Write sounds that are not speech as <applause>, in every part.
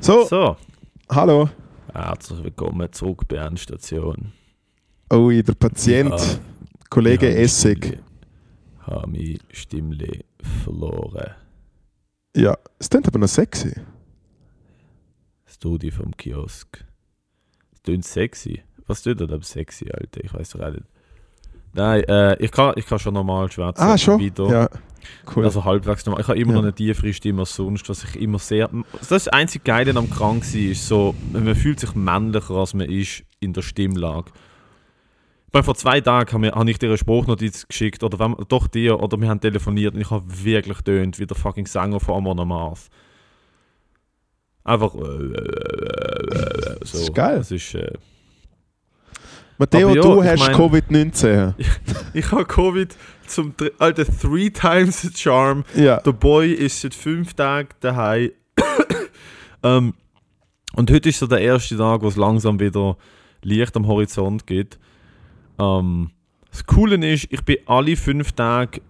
So, So, hallo. herzlich willkommen zurück bei Endstation. Oh, der Patient, Ja, Kollege ich Essig. Stimmli- Habe mein Stimmli verloren. Ja, es klingt aber noch sexy. Das Studi vom Kiosk. Es klingt sexy. Was tut aber sexy, Alter? Ich weiß doch auch nicht. Nein, äh, ich, kann, ich kann schon normal schwätzen. Ah, schon? Wieder. Ja, cool. Also halbwegs normal. Ich habe immer Ja. noch eine tiefere Stimme als sonst, was ich immer sehr... Das ist das einzige Geile am krank sein, ist so, man fühlt sich männlicher, als man ist in der Stimmlage. Ich vor zwei Tagen habe hab ich dir eine Spruchnotiz geschickt, oder wenn, doch dir, oder wir haben telefoniert und ich habe wirklich tönt wie der fucking Sänger von Amon Amarth. Einfach... äh, so. Das ist geil. Das ist, äh, Matteo, ja, du ich hast mein- Covid-19. <laughs> ich habe Covid zum... dr- Alter, three times the charm. Ja, Der Boy ist seit fünf Tagen daheim. <coughs> ähm, und heute ist so der erste Tag, wo es langsam wieder Licht am Horizont gibt. Ähm, das Coole ist, ich bin alle fünf Tage,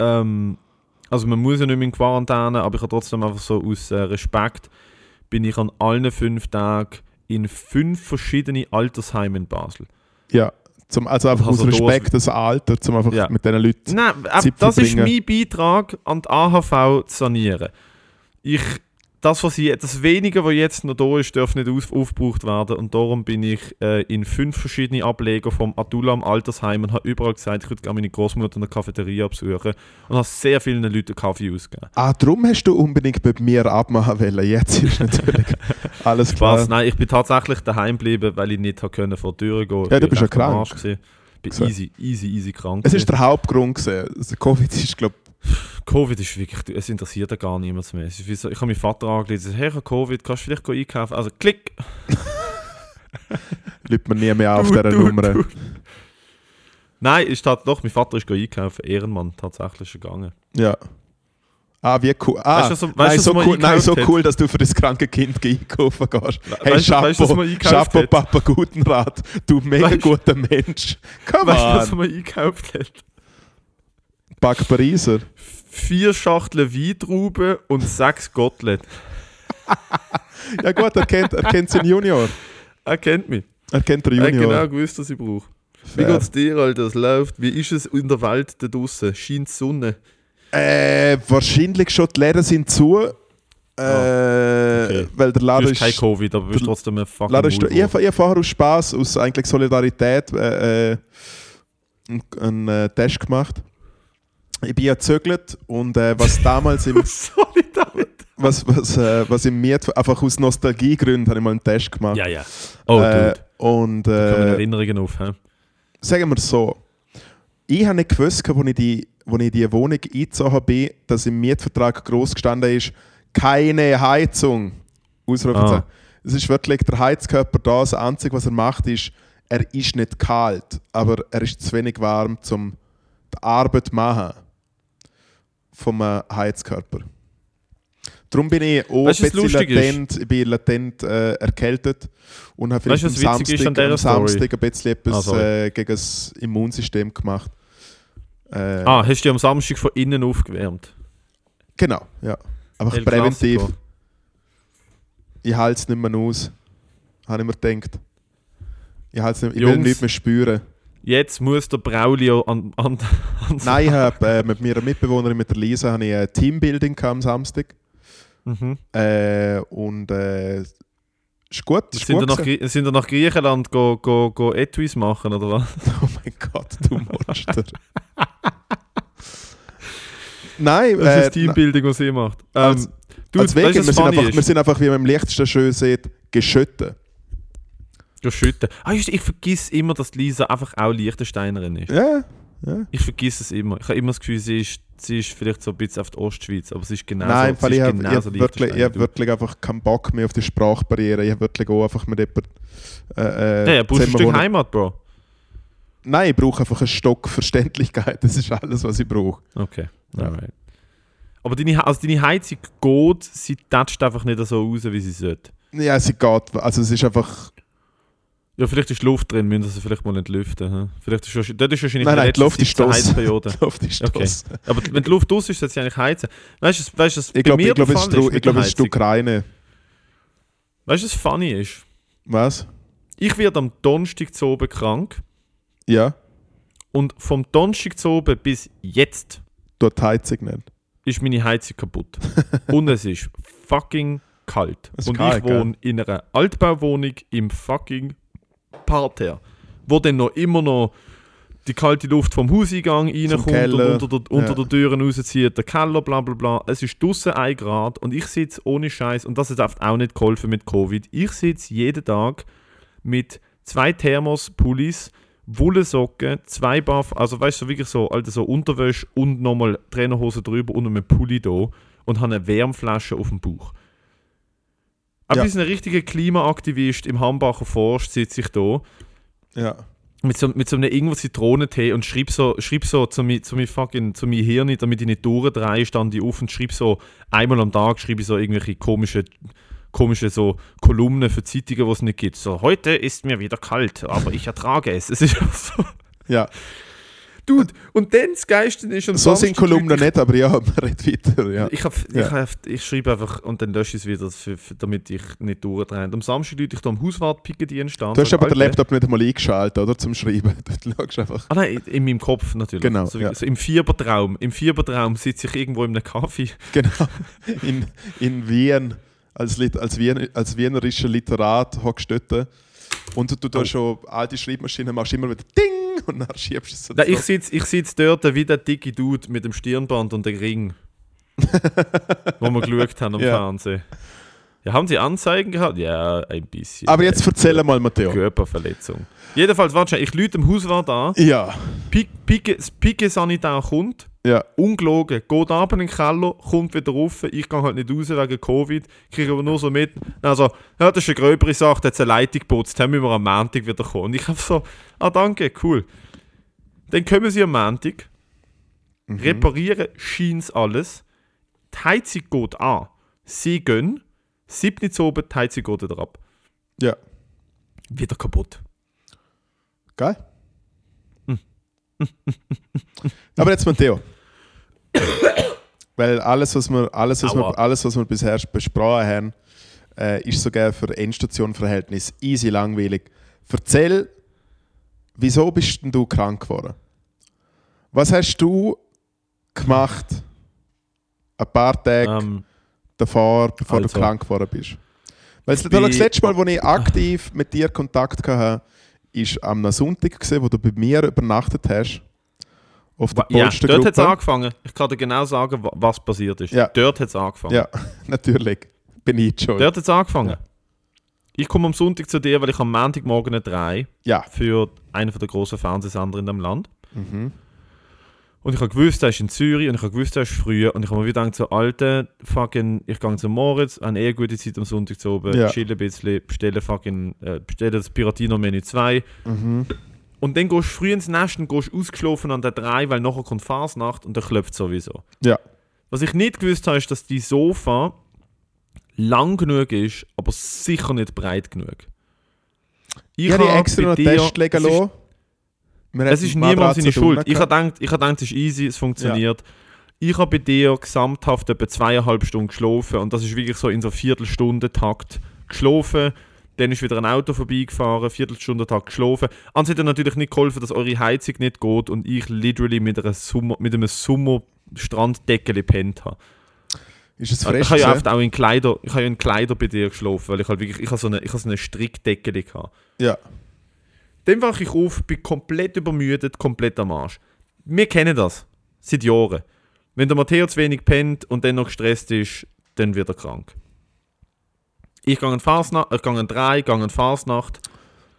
ähm, also man muss ja nicht mehr in Quarantäne, aber ich habe trotzdem einfach so aus äh, Respekt, bin ich an allen fünf Tagen in fünf verschiedene Altersheimen in Basel. ja. Zum, also einfach Also aus Respekt, das Alter, zum einfach Ja. mit diesen Leuten. Nein, Zeit das ist verbringen. mein Beitrag an die AHV zu sanieren. Ich, das, was ich, das Wenige, was jetzt noch da ist, darf nicht auf, aufgebraucht werden. Und darum bin ich äh, in fünf verschiedene Ableger vom Adulam Altersheim und habe überall gesagt, ich würde gerne meine Großmutter in der Cafeteria besuchen. Und habe sehr vielen Leuten Kaffee ausgegeben. Ah, darum hast du unbedingt bei mir abmachen wollen. Jetzt ist <laughs> natürlich alles klar. Was? Nein, ich bin tatsächlich daheim geblieben, weil ich nicht habe können vor die Tür gehen Ja, du Ich bist ja am krank. Ich bin So. easy, easy, easy krank. Es ist der Hauptgrund gewesen. Also Covid ist, glaube Covid ist wirklich, es interessiert ja gar niemand mehr. So, ich habe meinen Vater angelesen, hey, ich habe Covid, kannst du vielleicht einkaufen? Also klick! <laughs> Leute man nie mehr auf dieser Nummer. du. Nein, ist tat, doch, mein Vater ist einkaufen, Ehrenmann, tatsächlich schon gegangen. Ja. Ah, wie cool. Ah, Weißt du, was weißt nein, so mal cool, nein, so cool, dass du für das kranke Kind einkaufen gehst. Hey, weißt Chapeau, weißt mal Chapeau? Papa, guten Rat. Du mega Weißt- guter Mensch. Come Weißt du, was on. mal eingekauft hat? Back Pariser. Vier Schachteln Weintrauben und sechs Gottlet. <laughs> Ja gut, er kennt, er kennt seinen Junior. Er kennt mich. Er kennt den Er hat Junior. genau gewusst, was ich brauche. Wie geht's dir, Alter? Es läuft. Wie ist es in der Welt da draußen? Scheint die Sonne? Äh, wahrscheinlich schon, die Läden sind zu. Äh, okay. Weil der Laden hast kein ist... Covid, aber du bist trotzdem ein fucking Laden ist ich ich vorher aus Spaß, aus eigentlich Solidarität äh, äh, einen, einen äh, Test gemacht. Ich bin ja gezögert und äh, was damals im <laughs> Solidarität. <laughs> was, was, äh, was im Miet einfach aus Nostalgiegründen habe ich mal einen Test gemacht. Ja, ja. Oh, äh, und Da kommen äh, Erinnerungen auf. He? sagen wir so, ich habe nicht gewusst, als ich die, wo ich die Wohnung eingezogen bin, dass im Mietvertrag groß gestanden ist, keine Heizung. Ausrufezeichen. Ah. Es ist wirklich der Heizkörper da. Das Einzige, was er macht, ist, er ist nicht kalt, aber er ist zu wenig warm, um die Arbeit zu machen vom äh, Heizkörper. Darum bin ich auch Weißt ein bisschen ist? latent, ich bin latent äh, erkältet und habe Weißt vielleicht du, am Samstag, am? Samstag ein bisschen Ah, etwas sorry. äh, gegen das Immunsystem gemacht. Äh, Ah, hast du dich am Samstag von innen aufgewärmt? Genau, ja. El präventiv. Ich halte es nicht mehr aus. Habe ich mir gedacht. Ich, nicht, ich will Jungs. nichts mehr spüren. Jetzt muss der Braulio an, an, an <laughs> Nein, ich habe äh, mit meiner Mitbewohnerin, mit der Lisa, habe ich ein Teambuilding gehabt am Samstag. Mhm. Äh, und äh, ist gut. Ist Sind, gut nach, sind ihr nach Griechenland go, go, go Etuis machen, oder was? <laughs> Oh mein Gott, du Monster. Nein, Das ist äh, das Teambuilding, was ihr macht. Ähm, als- du, als Vegan, wir, sind einfach, wir ist? sind einfach, wie man im leichtesten schön sieht, geschüttet. Ja, schütten. Ah, just, ich vergiss immer, dass Lisa einfach auch Liechtensteinerin ist. Ja, ja. Ich vergiss es immer. Ich habe immer das Gefühl, sie ist, sie ist vielleicht so ein bisschen auf die Ostschweiz, aber sie ist genauso, Nein, ist ich habe hab wirklich, ich hab wirklich einfach keinen Bock mehr auf die Sprachbarriere. Ich habe wirklich auch einfach mit jemandem. Äh, äh, Ja, ja, brauchst du ein Stück wohnen. Heimat, Bro. Nein, ich brauche einfach einen Stock Verständlichkeit. Das ist alles, was ich brauche. Okay, Ja. alright. Aber deine, also deine Heizung geht, sie tätscht einfach nicht so raus, wie sie sollte. Ja, sie geht. Also es ist einfach. Ja, vielleicht ist Luft drin, müssen sie vielleicht mal entlüften. Hm? Vielleicht ist, wahrscheinlich- dort ist wahrscheinlich Nein, nein, die Luft ist. Heizperiode. <laughs> Die Luft ist Okay. Aber wenn die Luft aus ist, sollte sie eigentlich heizen. Weißt du, weißt du was Ich glaube, mir ich glaub, der es ist, ich glaub, es ist die? Ukraine. Weißt du, was funny ist? Was? Ich werde am Donnerstag zu oben krank Ja, und vom Donnerstag zu oben bis jetzt dort die Heizung nicht. ist meine Heizung kaputt. <laughs> und es ist fucking kalt. Ist und kalt, ich wohne in einer Altbauwohnung im fucking Parterre, wo dann noch immer noch die kalte Luft vom Hauseingang reinkommt und unter, der, unter ja. der Türen rauszieht, der Keller, bla bla bla. Es ist draußen 1 Grad und ich sitze ohne Scheiß und das hat oft auch nicht geholfen mit Covid. Ich sitze jeden Tag mit zwei Thermos-Pullis, Wollsocken, zwei Buff, also weißt du, wirklich so, alte so Unterwäsche und nochmal Trainerhose drüber und einem Pulli da und habe eine Wärmflasche auf dem Bauch. Aber Ja. so ein richtiger Klimaaktivist im Hambacher Forst sitze ich da Ja. mit so, mit so einem irgendwo Zitronentee und schreib so, schreib so zu mir, zu mir fucking, zu mir Hirn, damit ich nicht durchdrehe, stand ich auf und schreib so, einmal am Tag schreibe ich so irgendwelche komische, komische so Kolumnen für Zeitungen, wo es nicht gibt. So, heute ist mir wieder kalt, aber ich ertrage es. Es ist <laughs> so, ja. Dude, und dann das Geiste ist am So sind Kolumnen wirklich- nicht, aber ja, <laughs> man redet weiter. Ja. Ich, hab, Ja. ich, hab, ich schreibe einfach und dann lösche ich es wieder, für, für, damit ich nicht durchdrehe. Und Am Samstag lüte ich da am Hauswart-Pickendienst an. Du hast aber den Laptop nicht einmal eingeschaltet, oder? Zum Schreiben. <laughs> Du schaust einfach. Ah nein, in meinem Kopf natürlich. Genau, So, ja. so Im Fiebertraum. Im Fiebertraum sitze ich irgendwo in einem Kaffee. <laughs> Genau. In, in Wien, als, Lit als, Wien, als wienerischer Literat hockst du dort. Und du, du da Oh. schon alte Schreibmaschinen machst immer wieder Ding und dann schiebst du es so Nein, ich sitze ich sitz dort wie der dicke Dude mit dem Stirnband und dem Ring. <laughs> wo wir geschaut haben am Ja. Fernsehen. Ja, haben sie Anzeigen gehabt? Ja, ein bisschen. Aber jetzt erzähl mal, Matteo. Körperverletzung. Jedenfalls, warte schon, ich lüte dem Hauswart an. Ja, Pike, Pike, das Pike-Sanitär kommt. Ja, Ungelogen. Geht ab in den Keller, kommt wieder rauf. Ich gehe halt nicht raus wegen Covid. Kriege aber nur so mit. Also, ja, das ist eine gröbere Sache, da hat eine Leitung geputzt. Dann müssen wir am Montag wieder kommen. Und ich habe so, ah, danke, cool. Dann kommen sie am Montag, reparieren scheint alles. Die Heizung geht an. Sie gehen. 7 zu oben, die Heizung geht wieder ab. ja. Wieder kaputt. Geil. Hm. <laughs> Aber jetzt Matteo. <coughs> Weil alles, was wir, alles, was Aua. wir, alles, was wir bisher besprochen haben, äh, ist sogar für Endstation-Verhältnis easy langweilig. Erzähl, wieso bist denn du krank geworden? Was hast du gemacht ein paar Tage Ähm, davor, bevor Also, du krank geworden bist? Weil das, letzte Mal, wo ich aktiv mit dir Kontakt hatte, ist am Sonntag, gewesen, wo du bei mir übernachtet hast. Auf der ja, dort hat es angefangen. Ich kann dir genau sagen, wa- was passiert ist. Ja. Dort hat es angefangen. Ja, <laughs> natürlich. Bin ich schon. Dort hat es angefangen. Ja. Ich komme am Sonntag zu dir, weil ich am Montagmorgen eine drei Ja. für einen der grossen Fernsehsender in dem Land. Mhm. Und ich habe gewusst, er ist in Zürich und ich habe gewusst, er ist früh. Und ich habe mir wieder gedacht, so, Alter, fucking, ich gehe zu Moritz, habe eh eine gute Zeit am Sonntag zu oben, Ja. chillen ein bisschen, bestelle fucking, äh, bestelle das Piratino-Menü 2. Mhm. Und dann gehst du früh ins Nest und gehst ausgeschlafen an der 3, weil nachher kommt Fasnacht und der klopft sowieso. Ja. Was ich nicht gewusst habe, ist, dass die Sofa lang genug ist, aber sicher nicht breit genug. Ich habe habe extra noch einen dir- Test legen es ist- lassen. Es ist die niemand seine Schuld. Ich habe gedacht, ich habe gedacht, es ist easy, es funktioniert. Ich habe bei dir gesamthaft etwa zweieinhalb Stunden geschlafen und das ist wirklich so in so Viertelstundentakt geschlafen. Dann ist wieder ein Auto vorbeigefahren, Viertelstundentakt geschlafen. Und es hat natürlich nicht geholfen, dass eure Heizung nicht geht und ich literally mit, einer Sommer, mit einem Sommer-Stranddeckel gepennt habe. Ist es Ich frisch? habe ja oft auch in Kleider, ich habe ja in Kleider bei dir geschlafen, weil ich halt wirklich, ich habe so eine, ich habe so eine Strickdecke gehabt. ja. Dann wache ich auf, bin komplett übermüdet, komplett am Arsch. Wir kennen das. Seit Jahren. Wenn der Matteo zu wenig pennt und dann noch gestresst ist, dann wird er krank. Ich gehe an Fasnacht, ich gehe an drei, gehe an Fasnacht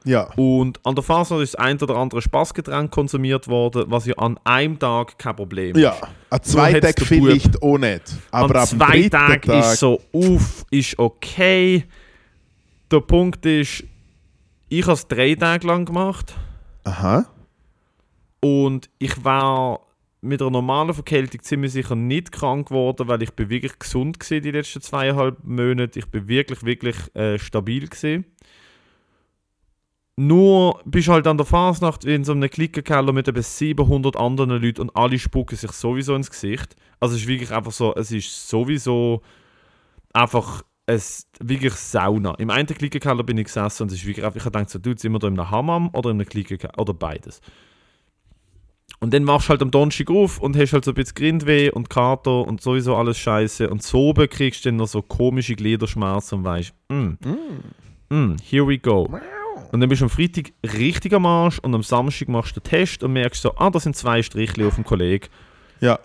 Ja. und an der Fasnacht ist ein oder andere Spaßgetränk konsumiert worden, was ja an einem Tag kein Problem ist. Ja. An zwei Tagen vielleicht auch nicht. Aber an zwei Tagen Tag. ist so uff, ist okay. Der Punkt ist, ich habe es drei Tage lang gemacht. Aha. Und ich war mit einer normalen Verkältung ziemlich sicher nicht krank geworden, weil ich bin wirklich gesund war die letzten zweieinhalb Monate. Ich bin wirklich, wirklich äh, stabil gewesen. Nur bist du halt an der Fasnacht in so einem Klickenkeller mit etwa 700 anderen Leuten und alle spucken sich sowieso ins Gesicht. Also es ist wirklich einfach so, es ist sowieso einfach es wirklich Sauna. Im einen Klickenkeller bin ich gesessen und es ist wirklich einfach, ich habe gedacht, so, du, sind wir da in einem Hammam oder in einem Klickenkeller oder beides. Und dann machst du halt am Donnerstag auf und hast halt so ein bisschen Grindweh und Kater und sowieso alles scheiße. Und so oben kriegst du dann noch so komische Gliederschmerzen und weißt, mm, mm, here we go. Und dann bist du am Freitag richtig am Arsch und am Samstag machst du den Test und merkst so, ah, da sind zwei Striche auf dem Kollegen. Ja.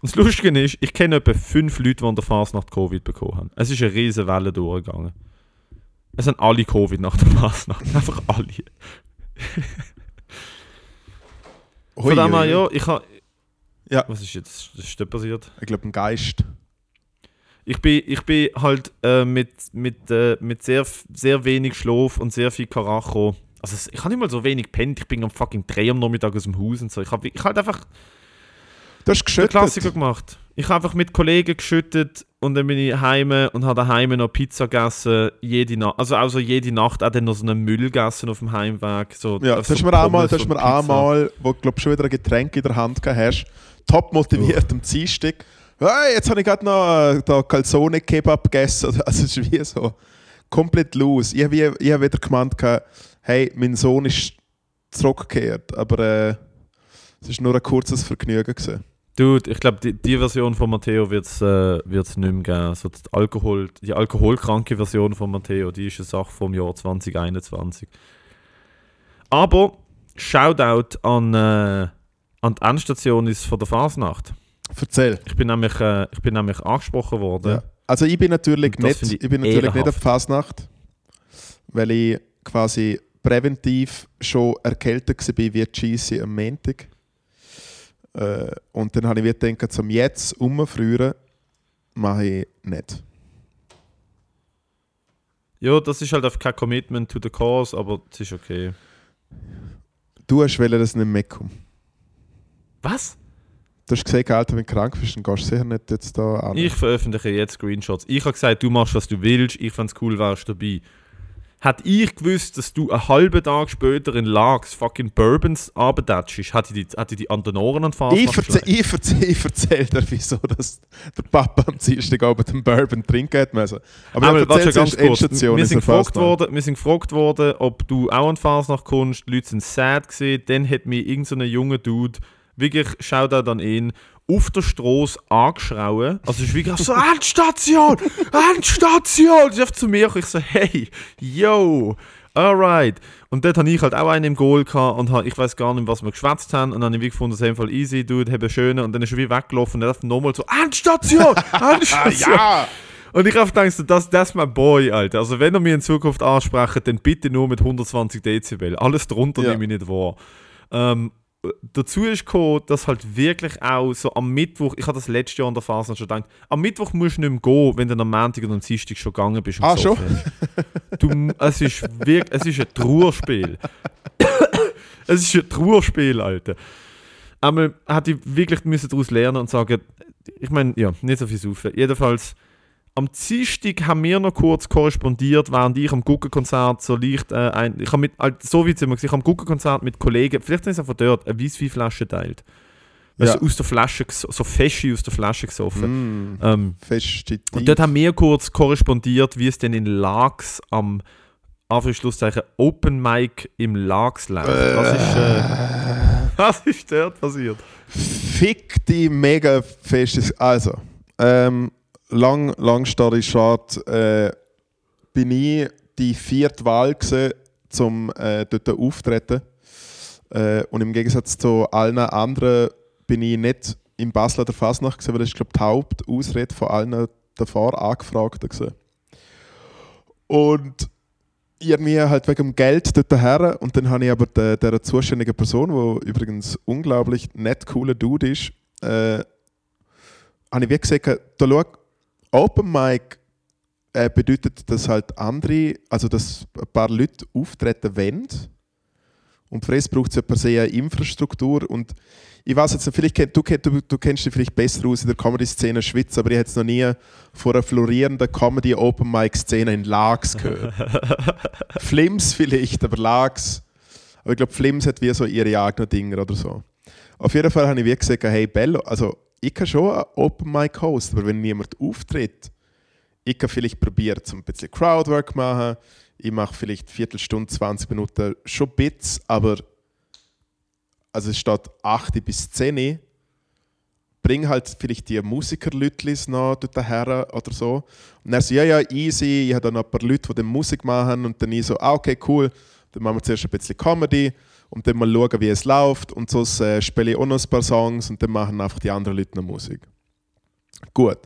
Und das Lustige ist, ich kenne etwa fünf Leute, die an der Fasnacht Covid bekommen haben. Es ist eine riesige Welle durchgegangen. Es haben alle Covid nach der Fasnacht. <laughs> Einfach alle. Von dem her, ja, ich habe... Ja. Was ist jetzt? Was ist passiert? Ich glaube, ein Geist. Ich bin, ich bin halt äh, mit, mit, äh, mit sehr, sehr wenig Schlaf und sehr viel Karacho. Also ich habe nicht mal so wenig pennt. Ich bin am fucking 3 am Nachmittag aus dem Haus und so. Ich habe ich halt einfach Du hast den geschüttet. Klassiker gemacht. Ich habe einfach mit Kollegen geschüttet und dann bin ich heim und habe daheim noch Pizza gegessen. Jede Nacht. Also auch so jede Nacht auch dann noch so einen Müll gegessen auf dem Heimweg. So, Ja, also das so hast du mir auch mal, Pommes das hast mir auch Pizza. mal, wo du glaub, schon wieder ein Getränk in der Hand gehabt hast, top motiviert am Dienstag. Hey, jetzt habe ich gerade noch äh, da Calzone Kebab gegessen. Also, Also es ist wie so komplett los. Ich habe ich hab wieder gemeint, hey, mein Sohn ist zurückgekehrt, aber äh, es ist nur ein kurzes Vergnügen gewesen. Dude, ich glaube, die, die Version von Matteo wird es äh, wird's nicht mehr geben. So die, Alkohol, die alkoholkranke Version von Matteo, die ist eine Sache vom Jahr 2021. Aber Shoutout an, äh, an die Endstation ist von der Fasnacht. Erzähl. Ich bin nämlich, äh, ich bin nämlich angesprochen worden. Ja. Also ich bin natürlich nicht, ich ich bin natürlich nicht auf Fasnacht, weil ich quasi präventiv schon erkältet war wie Cheesy am Montag. Äh, und dann habe ich wieder gedacht, zum jetzt umfrieren mache ich nicht. Ja, das ist halt einfach kein Commitment to the cause, aber es ist okay. Du hast wollen, dass ich nicht mitkomme. Was? Du hast gesagt, Alter, wenn du krank bist, dann gehst du sicher nicht jetzt da an. Ich veröffentliche jetzt Screenshots. Ich habe gesagt, du machst, was du willst. Ich fände es cool, wärst du dabei. Hätte ich gewusst, dass du einen halben Tag später in Lags fucking Bourbons arbeitest, hätte ich die, hätte ich die an den Ohren an ich erzähle ich erzähl, ich erzähl dir, wieso dass der Papa am Dienstagabend einen Bourbon trinken hat müssen. Aber Aber erzähl ganz kurz. Endstation, Wir sind, gefragt da. worden, wir sind gefragt worden, ob du auch an Fasnacht kommst. Die Leute sind sad gesehen. Dann hat mich irgendein so junger Dude, wirklich, schaut auch an ihn, auf der Straße angeschrauen. Also ist wirklich so, <laughs> Endstation! Endstation! Und einfach zu mir, ich so, hey, yo, alright. Und dort hatte ich halt auch einen im Goal gehabt und ich weiß gar nicht, was wir geschwätzt haben. Und dann habe ich gefunden, das ist einfach easy, dude, habe schöne. Und dann ist er wie weggelaufen und er nochmal so, Endstation! <laughs> Endstation! Ja! Und ich habe gedacht, das, das ist mein Boy, Alter. Also wenn ihr mich in Zukunft ansprechen, dann bitte nur mit 120 Dezibel. Alles drunter Ja. nehme ich nicht wahr. Ähm, dazu ist gekommen, dass halt wirklich auch so am Mittwoch, ich habe das letztes Jahr an der Phase schon gedacht, am Mittwoch musst du nicht mehr gehen, wenn du am Montag und am Dienstag schon gegangen bist. Ah, hast. Du, es ist wirklich, es ist ein Trauerspiel. <laughs> es ist ein Trauerspiel, Alter. Einmal hätte ich wirklich müssen daraus lernen und sagen, ich meine, ja, nicht so viel saufen. Jedenfalls, am Dienstag haben wir noch kurz korrespondiert, während ich am Guggenkonzert so leicht, äh, ein, ich habe mit, halt, so wie es immer gesagt, ich habe am Guggenkonzert mit Kollegen, vielleicht sind es von dort, eine Weisswein-Flasche teilt. Ja. du, aus der Flasche, so Fesche aus der Flasche gesoffen. Mm, Ähm, und dort haben wir kurz korrespondiert, wie es denn in Lags am Anführungszeichen Open Mic im Lags läuft. Was ist, äh, was ist dort passiert? Fick die mega festes. Also, ähm, lang, lang Story short, äh, bin ich die vierte Wahl gewesen, zum äh, dort auftreten. Äh, und im Gegensatz zu allen anderen bin ich nicht im Basler der Fasnacht gewesen, weil das ist, glaube ich, die Hauptausrede von allen davor Angefragten gewesen. Und irgendwie halt wegen dem Geld dort her und dann habe ich aber der, der zuständigen Person, die übrigens unglaublich nett cooler Dude ist, äh, habe ich wie gesagt, da schau, Open Mic äh, bedeutet, dass halt andere, also dass ein paar Leute auftreten wollen und für das braucht es ja per se eine Infrastruktur und ich weiß jetzt nicht, vielleicht du, du, du kennst dich vielleicht besser aus in der Comedy-Szene Schweiz, aber ich hätte es noch nie von einer florierenden Comedy-Open-Mic-Szene in Lags gehört. <laughs> Flims vielleicht, aber Lags. Aber ich glaube, Flims hat wie so ihre eigenen Dinger oder so. Auf jeden Fall habe ich wie gesagt, hey Bello, also ich kann schon einen Open Mic Host, aber wenn niemand auftritt, ich kann vielleicht probieren, zum ein bisschen Crowdwork machen. Ich mache vielleicht Viertelstunde, 20 Minuten schon Bits, aber also es steht 8 bis 10 bring halt vielleicht die Musikerlütlis noch dort her oder so. Und er so, ja, ja, easy, ich habe dann noch ein paar Leute, die Musik machen und dann ich so, ah, okay, cool, dann machen wir zuerst ein bisschen Comedy und dann mal schauen, wie es läuft und so äh, spiele ich auch noch ein paar Songs und dann machen einfach die anderen Leute noch Musik. Gut.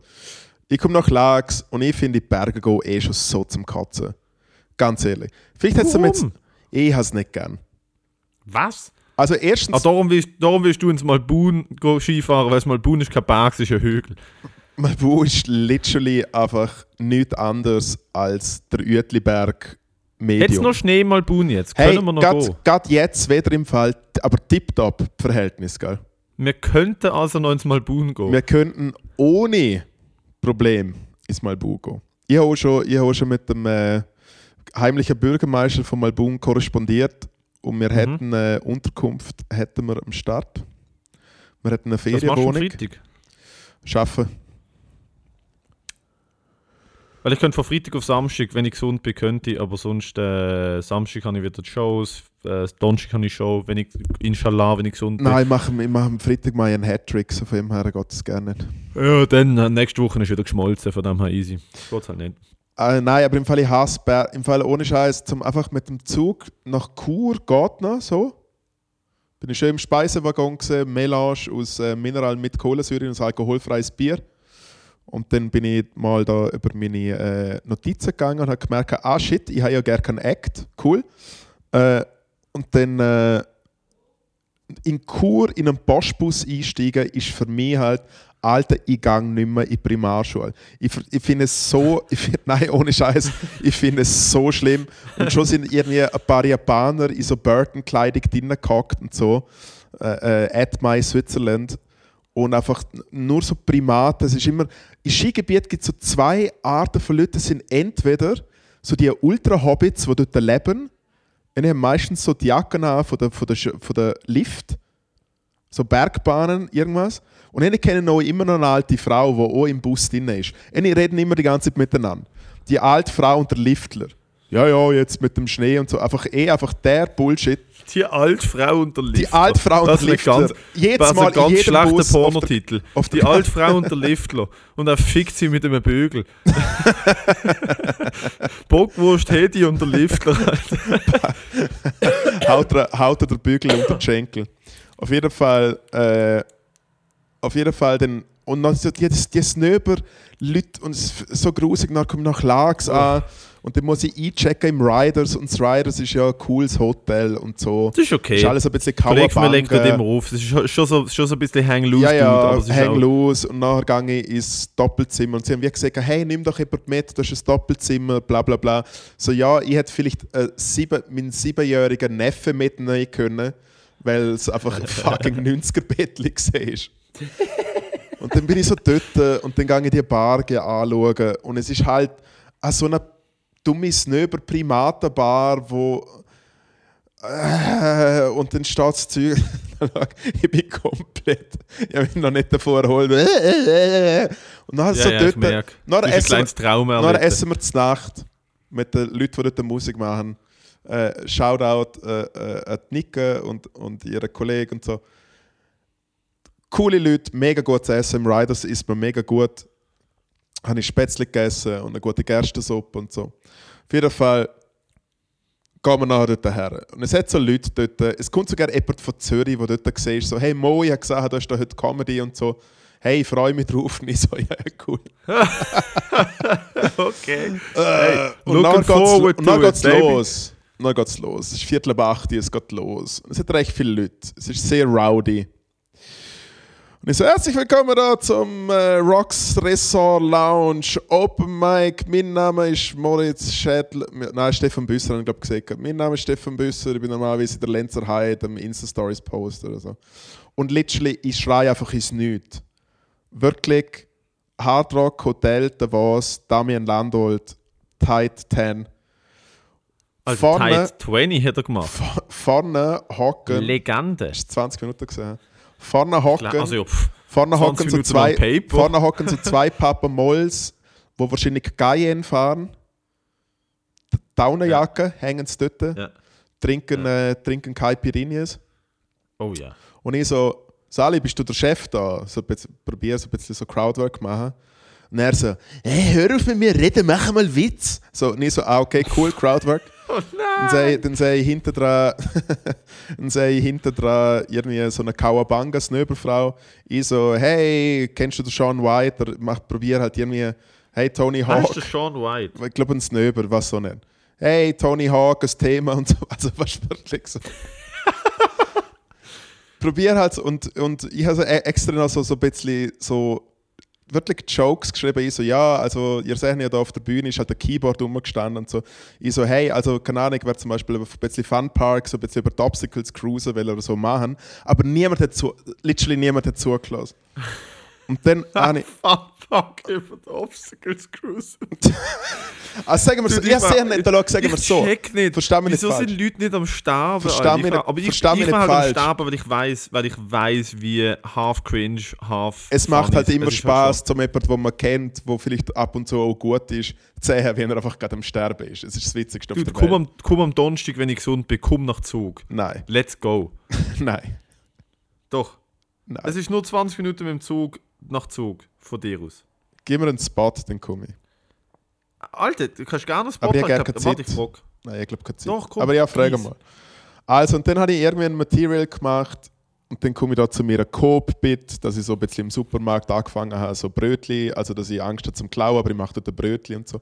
Ich komme nach Lags und ich finde die Berge gehen eh schon so zum Kotzen. Ganz ehrlich. Vielleicht hat es damit... Ich habe es nicht gern. Was? Also erstens... Ah, darum, willst, darum willst du ins Malbun Skifahren, weil Malbun ist kein Berg, es ist ein Hügel. Malbun ist literally einfach nichts anderes als der Uetliberg Medium. Jetzt noch Schnee Malbun jetzt? Können hey, wir noch grad, gehen? Gerade jetzt wieder im Fall, aber tipptopp Verhältnis, gell? Wir könnten also noch ins Malbun gehen. Wir könnten ohne Problem ins Malbun gehen. Ich habe schon, ich habe schon mit dem äh, heimlichen Bürgermeister von Malbun korrespondiert und wir Mhm. hätten eine Unterkunft hätten wir am Start. Wir hätten eine das machst du am Ferienwohnung. Freitag. Schaffen. Weil ich könnte von Freitag auf Samstag, wenn ich gesund bin, könnte ich, aber sonst äh, Samstag habe ich wieder die Shows, äh, Donnerstag habe ich Show, wenn ich, inshallah, wenn ich gesund bin. Nein, ich mache, ich mache am Freitag mal einen Hattrick, so von dem her geht es gerne nicht. Ja, dann äh, nächste Woche ist wieder geschmolzen, von dem her easy. Geht's halt nicht. Äh, nein, aber im Fall ich hasse Ber im Fall ohne Scheiß, zum einfach mit dem Zug nach Chur geht noch so. Bin ich schön im Speisenwaggon gesehen, Melange aus äh, Mineral mit Kohlensäure und alkoholfreies Bier. Und dann bin ich mal da über meine äh, Notizen gegangen und habe gemerkt, ah shit, ich habe ja gerne keinen Act, cool. Äh, und dann äh, in Chur in einen Postbus einsteigen, ist für mich halt, Alter, ich gehe nicht mehr in die Primarschule. Ich, ich finde es so, <laughs> find, nein, ohne Scheiß, ich finde es so schlimm. Und schon sind irgendwie ein paar Japaner in so Burton-Kleidung drinnen und so, äh, äh, at my Switzerland. Und einfach nur so Primaten. Es ist immer, im Skigebiet gibt es so zwei Arten von Leuten. Das sind entweder so die Ultra-Hobbits, die dort leben. Und die haben meistens so die Jacken an von der, von der, von der Lift. So Bergbahnen, irgendwas. Und ich kenne noch immer noch eine alte Frau, die auch im Bus drin ist. Und die reden immer die ganze Zeit miteinander. Die alte Frau und der Liftler. Ja, ja, jetzt mit dem Schnee und so. Einfach eh einfach der Bullshit. Die alte Frau und der Lifter. Die alte Frau und das der Liftler. Ganz, Jedes das ist Mal ein ganz schlechter der- Pornotitel. auf der- Die alte Frau und der Liftler. Und er fickt sie mit einem Bügel. <laughs> Bockwurst, Hedi und der Liftler. <laughs> haut, er, haut er den Bügel unter den Schenkel. Auf jeden Fall, äh, auf jeden Fall dann, und dann so die, die Snöber Leute, und es ist so grusig, dann kommen nach Lags an und dann muss ich einchecken im Riders und das Riders ist ja ein cooles Hotel und so. Das ist okay. Ist alles ein bisschen Kollege von mir legt nicht Kauerbank. immer auf. Es ist schon- so, schon so ein bisschen hang loose, Ja, ja, ist hang loose und nachher gehe ich ins Doppelzimmer und sie haben wie gesagt, hey, nimm doch jemand mit, das ist ein Doppelzimmer, bla bla bla. So, ja, ich hätte vielleicht äh, sieben, meinen siebenjährigen Neffen mitnehmen können, weil es einfach ein fucking <laughs> 90er-Bettli war. Und dann bin ich so dort äh, und dann gehe ich die Bar gehen anschauen und es ist halt an so eine dumme Snöber-Primatenbar, wo äh, und dann steht das Zeug, <laughs> ich bin komplett, ich habe mich noch nicht davor erholt. <laughs> Und dann ja, so ja, dort, dann Das ist ein essen, kleines Trauma. dann essen wir zur Nacht mit den Leuten, die dort Musik machen. Äh, Shoutout äh, äh, an die Nicke und, und ihre Kollegen und so. Coole Leute, mega gutes Essen. Im Riders isst man mega gut. Habe ich Spätzle gegessen und eine gute Gerstensuppe und so. Auf jeden Fall gehen wir nachher dort her. Und es hat so Leute dort, es kommt sogar jemand von Zürich, der dort siehst, so, hey Mo, ich habe gesagt, du hast da heute Comedy und so. Hey, ich freue mich drauf. <laughs> Und ich so, ja, cool. <laughs> Okay. Äh, und looking dann geht's, und dann it, geht's baby. los. Und dann geht's los. Es ist Viertel ab acht, es geht los. Es hat recht viele Leute. Es ist sehr rowdy. Und ich so, herzlich willkommen da zum äh, Rocks Resort Lounge Open Mic. Mein Name ist Moritz Schädler. Nein, Stefan Büsser, habe ich glaube gesagt. Mein Name ist Stefan Büsser. Ich bin normalerweise in der Lenzer Hyde am Insta-Stories Post oder so. Und literally, ich schreie einfach ins Nichts. Wirklich, Hard Rock Hotel Davos, Damian Landolt, Tight 10. Also Vorne- Tight 20 hat er gemacht. Vorne hocken. Legende. Hast du 20 Minuten gesehen? Vorne hocken. Also ja, pff, Vorne 20 hocken so zwei, vorne hocken so zwei <laughs> Papa Molls, wo wahrscheinlich Cayenne fahren. Die Daunenjacke hängen sie dort, Ja. trinken, äh, trinken Caipirinhas. Oh ja. Und ich so, Sali, bist du der Chef da? So ein bisschen, probier so ein bisschen so Crowdwork machen. Und er so, hey, hör auf mit mir reden, mach mal Witz. So, und ich so, ah, okay, cool, Crowdwork. Oh Dann sehe ich, dann sehe ich hinten dran, <laughs> dann sehe ich hinten dran irgendwie so eine Kawabanga Snöberfrau. Ich so, hey, kennst du den Sean White? Mach, probier halt irgendwie, hey Tony Heißt Hawk. der Sean White? Ich glaube ein Snöber, was so nennt. Hey Tony Hawk, ein Thema und so. <laughs> Also was wirklich so. <laughs> probier halt und, und ich habe so e- extra noch so, so ein bisschen so wirklich Jokes geschrieben. Ich so, ja, also ihr seht ja da auf der Bühne ist halt ein Keyboard rumgestanden und so. Ich so, hey, also keine Ahnung, ich werde zum Beispiel ein bisschen Funpark, so ein bisschen über die Obstacles cruisen will oder so machen. Aber niemand hat zu, literally niemand hat zugelassen. Und dann <laughs> habe ich, Fuck, über die Obstacles Cruise. <laughs> also sagen wir so, ich sehe war- nicht, sagen wir ich so. check nicht. Versteh mich nicht Wieso falsch. sind Leute nicht am Sterben? Versteh Alter? mich Ich nicht- aber ich, versteh mich ich nicht halt am falsch. Sterben, weil ich weiß, weil ich weiß, wie half cringe, half. Es macht halt ist. immer Spaß, zum jemanden, den man kennt, der vielleicht ab und zu auch gut ist, zu sehen, wie er einfach gerade am Sterben ist. Es ist das Witzigste Dude, der komm am, komm am Donnerstag, wenn ich gesund bin, komm nach Zug. Nein, Let's go. <laughs> nein, Doch. nein. Es ist nur 20 Minuten mit dem Zug nach Zug von dir aus. Gib mir einen Spot, dann komme ich. Alter, du kannst gerne einen Spot Aber ich hab haben. gar keine ich Zeit. frag. Nein, ich glaube keine Zeit. Doch, komm, Aber ja, frage please. mal. Also, und dann habe ich irgendwie ein Material gemacht und dann komme ich da zu mir ein Coop-Bit, dass ich so ein bisschen im Supermarkt angefangen habe, so Brötli, also dass ich Angst habe zum Klauen, aber ich mache dort ein Brötli und so.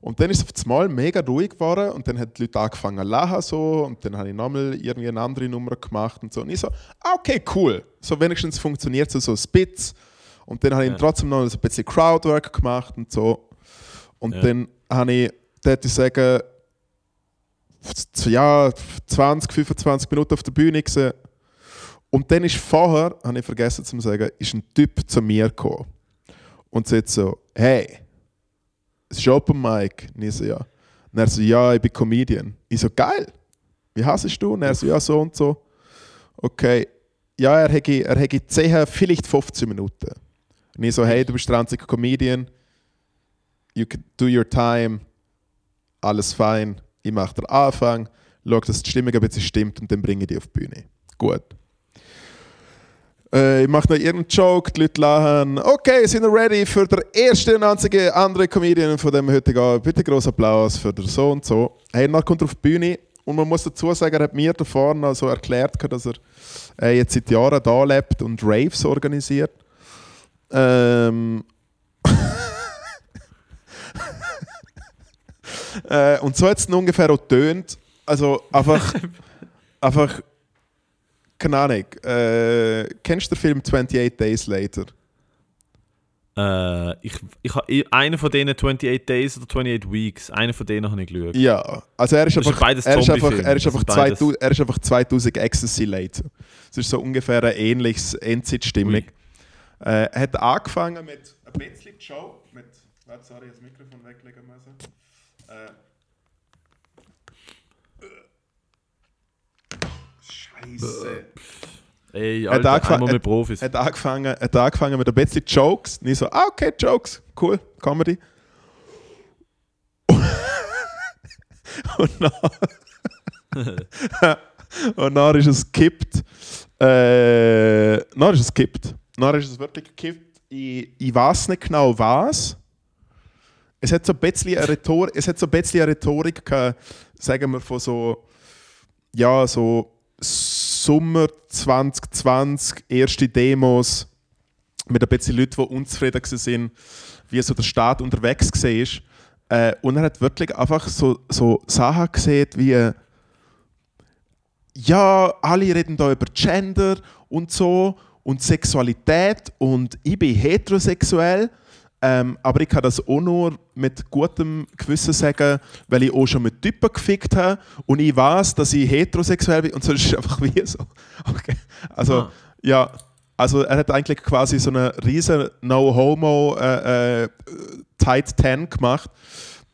Und dann ist es auf das Mal mega ruhig geworden und dann haben die Leute angefangen zu lachen so und dann habe ich nochmal irgendwie eine andere Nummer gemacht und so. Und ich so, ah, okay, cool. So wenigstens funktioniert so, so Spits. Und dann habe ich Ja. trotzdem noch ein bisschen Crowdwork gemacht und so. Und Ja. dann habe ich, dort ich sagen, ja, 20, 25 Minuten auf der Bühne gesehen. Und dann ist vorher, habe ich vergessen zu sagen, ist ein Typ zu mir gekommen. Und sagt so, hey, es ist Open Mic. Und ich so, ja. Und er so, ja, ich bin Comedian. Ich so, geil. Wie heißt du? Und er so, ja, so und so. Okay. Ja, er hätte, er hätte 10, vielleicht 15 Minuten. Und ich so, hey, du bist der einzige Comedian. You can do your time. Alles fein. Ich mache den Anfang. Schau, dass die Stimmung ein bisschen stimmt und dann bringe ich dich auf die Bühne. Gut. Äh, ich mache noch irgendeinen Joke, die Leute lachen. Okay, sind wir ready für den ersten und einzigen anderen Comedian von dem heutigen Abend. Bitte großen Applaus für den so und so. Hey, dann kommt er auf die Bühne und man muss dazu sagen, er hat mir da vorne also erklärt, dass er äh, jetzt seit Jahren da lebt und Raves organisiert. Ähm, äh, und so hat es ungefähr auch tönt. Also einfach, <laughs> einfach, keine Ahnung. Äh, kennst du den Film 28 Days Later? Äh, ich, ich, ha- ich, einer von denen 28 Days oder 28 Weeks, einer von denen habe ich geschaut. Ja, also er ist Das ist einfach, beides er ist einfach, er ist einfach, sind beides- 2000, er ist einfach 2000 Ecstasy later. Es ist so ungefähr ein ähnliches Endzeit-Stimmung. Ui. Äh, er hat angefangen mit ein bisschen Show, mit, warte, sorry, das Mikrofon weglegen müssen. Äh, Scheiße. Ey, hat Alter, angefangen- einmal mit Profis. hat angefangen, hat angefangen mit ein bisschen Jokes. Und ich so, ah, okay, Jokes, cool, Comedy. <laughs> und dann, <laughs> <laughs> und dann ist es gekippt. Äh, dann ist es gekippt. Dann ist es wirklich gekippt. Ich, ich weiß nicht genau was. Es hat so ein bisschen eine Rhetorik, es hat so ein bisschen eine Rhetorik gehabt, sagen wir von so, ja, so Sommer 2020, erste Demos mit ein bisschen Leuten, die unzufrieden waren, wie so der Staat unterwegs war. Äh, und er hat wirklich einfach so, so Sachen gesehen wie ja, alle reden da über Gender und so und Sexualität und ich bin heterosexuell, ähm, aber ich kann das auch nur mit gutem Gewissen sagen, weil ich auch schon mit Typen gefickt habe und ich weiß, dass ich heterosexuell bin und so ist es einfach wie so. <laughs> Okay. Also, Ah. ja, also er hat eigentlich quasi so eine riesen No-Homo äh, äh, Tight 10 gemacht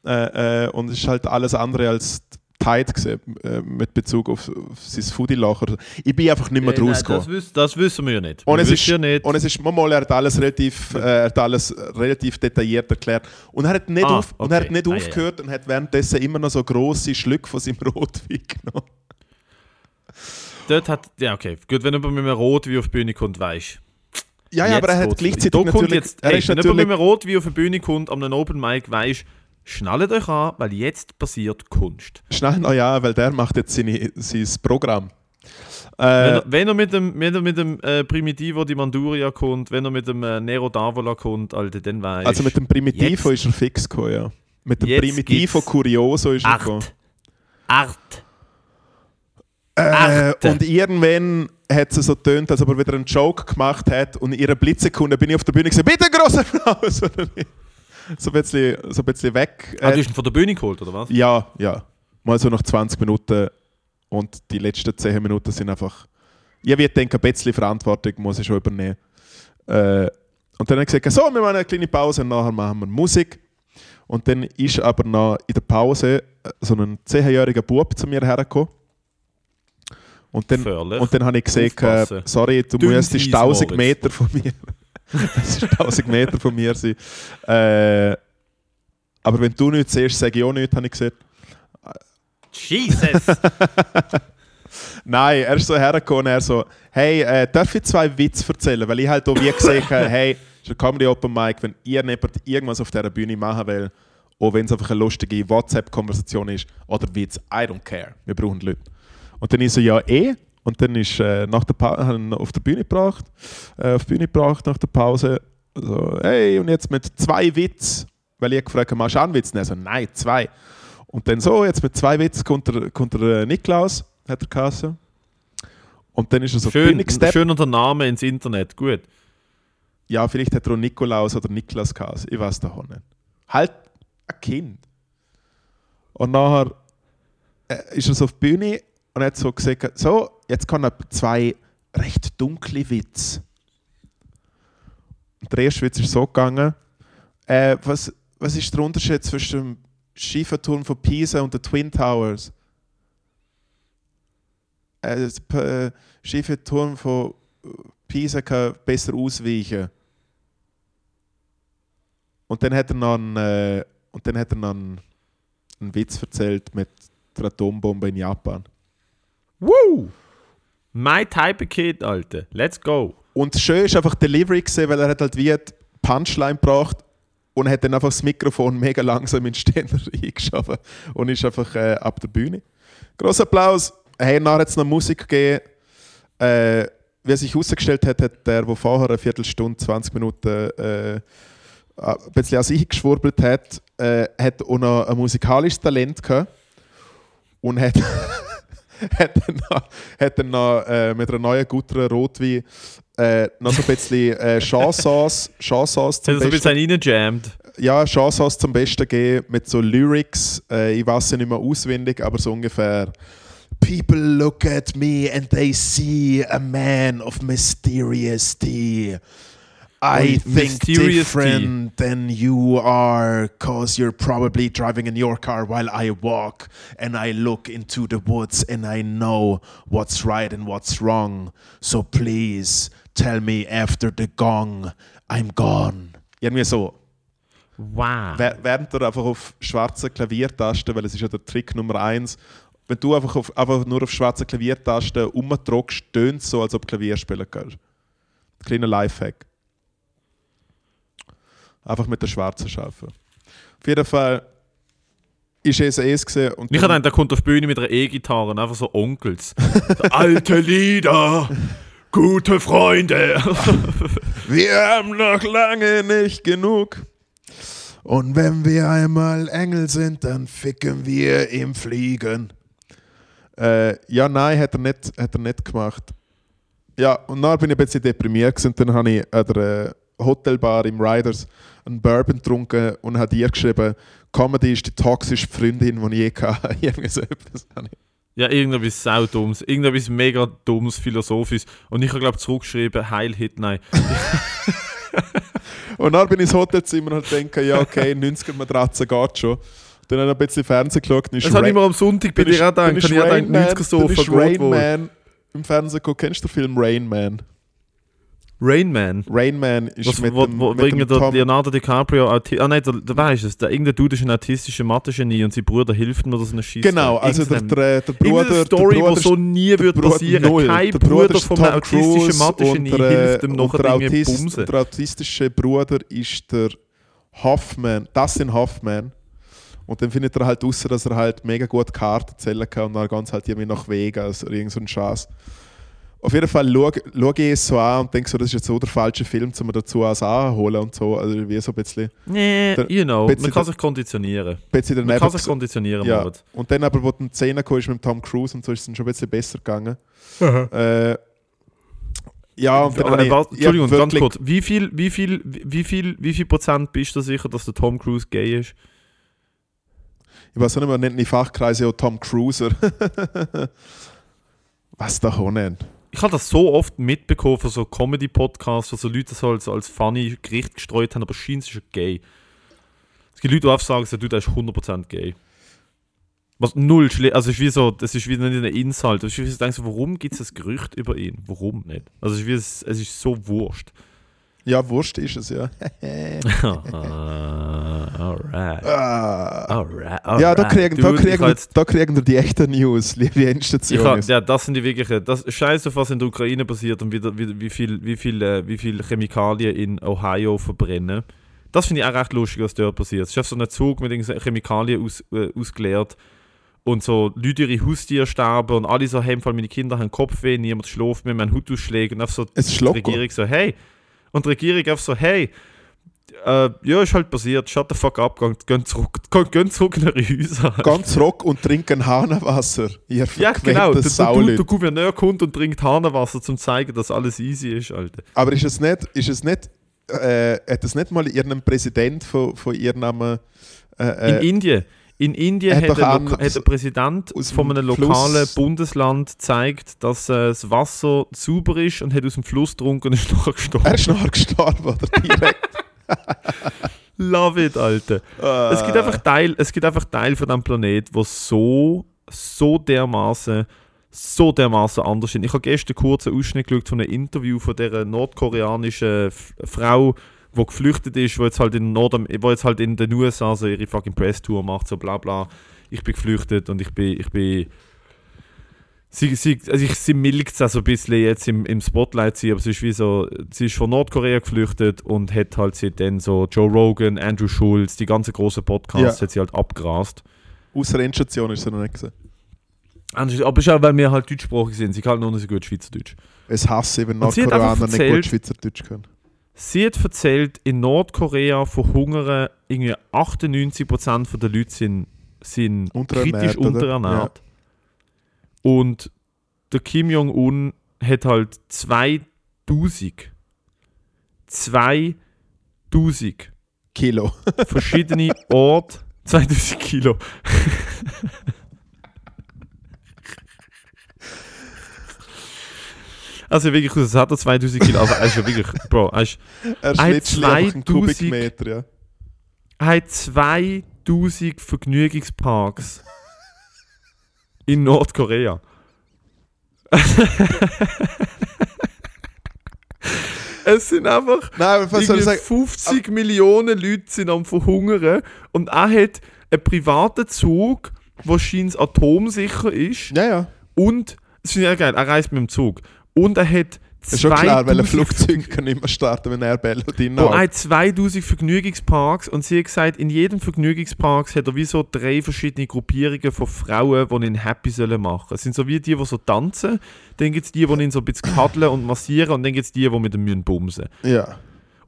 äh, äh, und es ist halt alles andere als tight gewesen, äh, mit Bezug auf, auf sein so. Ich bin einfach nicht mehr nein, draus gekommen. das, das wissen wir ja nicht. Und wir es, ist, ja nicht. und es ist, mal, er hat alles relativ, äh, er hat alles relativ detailliert erklärt. Und er hat nicht, Ah, auf, und er hat okay. nicht Ah, ja, aufgehört und hat währenddessen immer noch so grosse Schlücke von seinem <laughs> Rotwein genommen. Dort hat, ja okay, gut, wenn jemand mit einem Rotwein auf die Bühne kommt, weißt Ja, ja, aber er hat gleichzeitig natürlich, jetzt, er hey, ist wenn jemand mit natürlich, einem Rotwein auf die Bühne kommt, an einem Open Mic, weißt schnallt euch an, weil jetzt passiert Kunst. schnell noch ja, weil der macht jetzt seine, sein Programm. Wenn, Äh, er, wenn er mit dem, wenn er mit dem äh, Primitivo di Manduria kommt, wenn er mit dem äh, Nero d'Avola kommt, Alter, dann weißt also mit dem Primitivo jetzt- ist er fix gekommen, ja. Mit dem Jetzt Primitivo Curioso ist er gekommen. Art. Äh, und irgendwann hat sie so tönt, als ob er wieder einen Joke gemacht hat und in ihrer Blitzsekunde bin ich auf der Bühne gesagt, bitte großer Applaus! So ein bisschen, so ein bisschen weg. Ah, Äh, du hast ihn von der Bühne geholt, oder was? ja, ja. Mal so nach 20 Minuten und die letzten 10 Minuten sind einfach. Ich würde denken, ein bisschen Verantwortung muss ich schon übernehmen. Äh, und dann habe ich gesagt, so, wir machen eine kleine Pause und nachher machen wir Musik. Und dann ist aber noch in der Pause äh, so ein 10-jähriger Bub zu mir hergekommen. Und dann, und dann habe ich gesagt, äh, sorry, du Dünn musst Eis, 1000 Moritz. Meter von mir. <laughs> das ist 1000 Meter von mir sein. Äh, aber wenn du nichts siehst, sage ich auch nichts, habe ich gesagt. Jesus! <laughs> Nein, er ist so hergekommen er so, hey, äh, darf ich zwei Witze erzählen? Weil ich halt auch wie gesehen habe, <laughs> hey, ist ein Comedy Open Mic, wenn ihr neben irgendwas auf dieser Bühne machen will, auch wenn es einfach eine lustige WhatsApp-Konversation ist oder Witz, I don't care, wir brauchen Leute. Und dann ist so, ja eh, und dann ist äh, nach der Pause auf der Bühne gebracht, äh, auf die Bühne gebracht nach der Pause, so, hey, und jetzt mit zwei Witz, weil ich gefragt habe, machst du einen Witz? Und er so, nein, zwei. Und dann so, jetzt mit zwei Witz kommt der, kommt der äh, Niklaus, hat er geheißen. Und dann ist er so Schön, schöner der Name ins Internet, gut. Ja, vielleicht hat er auch Nikolaus oder Niklas geheißen. Ich weiß doch nicht. Halt ein Kind. Und nachher äh, ist er so auf die Bühne und hat so gesagt, so, jetzt kann er zwei recht dunkle Witze. Der erste Witz ist so gegangen, äh, was, was ist der Unterschied zwischen dem Schieferturm von Pisa und den Twin Towers? Äh, P- äh, schiefe Turm von Pisa kann besser ausweichen. Und dann hat er noch einen, äh, und dann hat er noch einen, einen Witz erzählt mit der Atombombe in Japan. Woo! My type of kid, Alter. Let's go. Und das Schöne ist einfach die Delivery gesehen, weil er hat halt wie die Punchline gebracht und hat dann einfach das Mikrofon mega langsam in den Ständer <laughs> eingeschoben und ist einfach äh, ab der Bühne. Grosser Applaus. Hey, nachher hat es noch Musik gegeben. Äh, wie er sich herausgestellt hat, hat der, der vorher eine Viertelstunde, 20 Minuten äh, ein bisschen an sich geschwurbelt hat, äh, hat auch noch ein musikalisches Talent gehabt und hat, <laughs> <laughs> hat dann noch, hat dann noch äh, mit einer neuen guter Rotwein äh, noch so ein bisschen äh, Chansons, Chansons zum er so ein Besten, bisschen reingejammt. ja, Chansons zum Besten gegeben mit so Lyrics. Äh, ich weiß sie nicht mehr auswendig, aber so ungefähr. People look at me and they see a man of mysterious tea. I think different than you are, cause you're probably driving in your car while I walk, and I look into the woods and I know what's right and what's wrong. So please tell me after the gong, I'm gone. Irgendwie so. Wow. Während du einfach auf schwarze Klaviertasten, weil es ist ja der Trick Nummer eins, wenn du einfach, auf, einfach nur auf schwarze Klaviertasten rumdrückst, tönt es so, als ob Klavier spielen kannst. Kleiner Lifehack. Einfach mit der schwarzen schaffen. Auf jeden Fall ist es es gesehen und Ich habe gedacht, der kommt auf die Bühne mit einer E-Gitarre und einfach so Onkels. <laughs> Alte Lieder, gute Freunde. <laughs> Wir haben noch lange nicht genug. Und wenn wir einmal Engel sind, dann ficken wir im Fliegen. Äh, ja, nein, hat er, nicht, hat er nicht gemacht. Ja, und dann bin ich ein bisschen deprimiert und dann habe ich an der äh, Hotelbar im Riders einen Bourbon getrunken und habe ihr geschrieben, Comedy ist die toxischste Freundin, die ich je hatte. <laughs> Irgendwie so etwas ich. ja, irgendetwas saudummes, irgendetwas mega dummes, philosophisches. Und ich habe, glaube zurückgeschrieben, Heil Hit, nein. <laughs> Und dann bin ich ins Hotelzimmer und denke, ja, okay, <laughs> 90er Matratze geht schon. Dann habe ich ein bisschen Fernsehen geschaut. Das habe ich mir am Sonntag bei dir auch gedacht. Ich habe gedacht, Man- 90er Sofa geht Rain. Man im Fernsehen geguckt. Kennst du den Film Rain Man? Rain Man. Rain Man ist Was, mit wo, dem, wo mit dem der Tom, Leonardo DiCaprio Auti Ah nein, der, der weißt es, der irgendein Dude ist ein autistischer Mathe-Genie und sein Bruder hilft mir, dass er nicht schießt. Genau, also der, der, der Bruder, Irgendeine Story, der Bruder die so nie Bruder- passieren. null. Kein Der Bruder Tom einem autistischen Mathe-Genie hilft ihm irgendwie Autist- bumsen. Der autistische Bruder ist der Hoffman, Dustin Hoffman. Und dann findet er halt raus, dass er halt mega gut Karten zählen kann und dann ganz halt irgendwie nach Vegas oder irgend so ein Schatz. Auf jeden Fall schaue schau ich es so an und denke so, das ist jetzt so der falsche Film, um mir dazu als anholen und so. Also wie so ein bisschen, Nee, Der- you know, bisschen man kann sich konditionieren. bisschen Man kann sich konditionieren, ja. Moritz. Und dann aber, wo die Szene kam, ist mit dem Tom Cruise und so ist es dann schon ein bisschen besser gegangen. Äh, ja, und dann Aber, ich- warte, Entschuldigung, hab ganz kurz. Wie viel, wie viel, wie viel, wie viel Prozent bist du sicher, dass der Tom Cruise gay ist? Ich weiß auch nicht, man nennt die Fachkreise auch Tom Cruiser. <laughs> Was da honen? Ich habe das so oft mitbekommen von so Comedy-Podcasts, wo so Leute so als, als funny Gericht gestreut haben, aber scheint ist er gay. Es gibt Leute, die einfach sagen, so, du, der ist 100% gay. Was null schle Also es ist wie so, das ist wie nicht ein Insult. Es ist wie so, warum gibt es ein Gerücht über ihn? Warum nicht? Also es ist, wie, es, es ist so wurscht. Ja, Wurst ist es, ja. <laughs> alright. Ah. Alright. Ja, da alright. kriegen, da, Dude, ich kriegen, wir- jetzt- da kriegen wir die echten News, liebe Ich Endstation. hab, ja, das sind die wirklichen. Das Scheiße, was in der Ukraine passiert und wie, wie, wie, viel, wie, viel, äh, wie viel Chemikalien in Ohio verbrennen. Das finde ich auch recht lustig, was dort passiert. Es ist einfach so ein Zug mit Chemikalien aus, äh, ausgeleert und so Leute ihre Haustiere sterben und alle so, hey, meine Kinder haben Kopfweh, niemand schläft mehr, mein Hautausschläge und einfach so Es die. Regierung so, hey. Und die Regierung einfach so, hey, äh, ja, ist halt passiert, shut the fuck up, geht zurück, geht zurück in eure Häuser. Ganz rock und trinken Hahnenwasser. Ihr Ja, genau. Der, der, der Gouverneur kommt und trinkt Hahnenwasser, um zu zeigen, dass alles easy ist, Alter. Aber ist es nicht, ist es nicht, äh, hat es nicht mal irgendein Präsident von, von ihrem äh, In äh, Indien. In Indien hat hat, Loka- hat der Präsident aus von einem Fluss- lokalen Bundesland gezeigt, dass äh, das Wasser sauber ist und hat aus dem Fluss getrunken und ist <laughs> nachher gestorben. er ist nachher gestorben, oder? Direkt. <laughs> Love it, Alter. Es gibt einfach Teil, es gibt einfach Teil von diesem Planet, wo so, so dermaßen, so dermaßen anders sind. Ich habe gestern kurz einen Ausschnitt geschaut von einem Interview von der nordkoreanischen Frau, die geflüchtet ist, wo jetzt halt in Nordam wo jetzt halt in den USA so ihre fucking Press-Tour macht, so bla bla. Ich bin geflüchtet und ich bin, ich bin Sie, sie, also ich, sie milkt es auch so ein bisschen jetzt im, im Spotlight, sie, aber sie ist wie so, sie ist von Nordkorea geflüchtet und hat halt seitdem so Joe Rogan, Andrew Schulz, die ganzen großen Podcasts Ja. hat sie halt abgrast. Außer Endstation ist er noch nicht gesehen. Aber es ist auch, weil wir halt deutschsprachig sind, sie kann nur noch so gut Schweizerdeutsch. Es hasse sie einfach Nordkoreaner nicht gut Schweizerdeutsch können. Sie hat erzählt, in Nordkorea verhungern irgendwie 98% der Leute sind, sind Unterernährt, kritisch unterernährt. Und der Kim Jong-un hat halt 2000 2000 Kilo. verschiedene <laughs> Orte 2000 Kilo <laughs> also wirklich das hat er 2000 Kilo also er ist ja wirklich <laughs> Bro er ist Er einfach einen 2000 Kubikmeter, ja. Er hat 2000 Vergnügungsparks in Nordkorea. <laughs> es sind einfach Nein, was soll ich sagen? 50 Millionen Leute sind am Verhungern und er hat einen privaten Zug, der scheinbar atomsicher ist Ja, ja. und, das finde ich auch geil, er reist mit dem Zug und er hat Ist schon klar, weil ein 2000 Flugzeug <laughs> kann immer starten, wenn er Bello drin er hat. hat 2000 Vergnügungsparks und sie hat gesagt, in jedem Vergnügungspark hat er wie so drei verschiedene Gruppierungen von Frauen, die ihn happy sollen machen. Es sind so wie die, die so tanzen, dann gibt es die, die ihn so ein bisschen kaddeln und massieren und dann gibt es die, die mit dem müssen bumsen. Ja.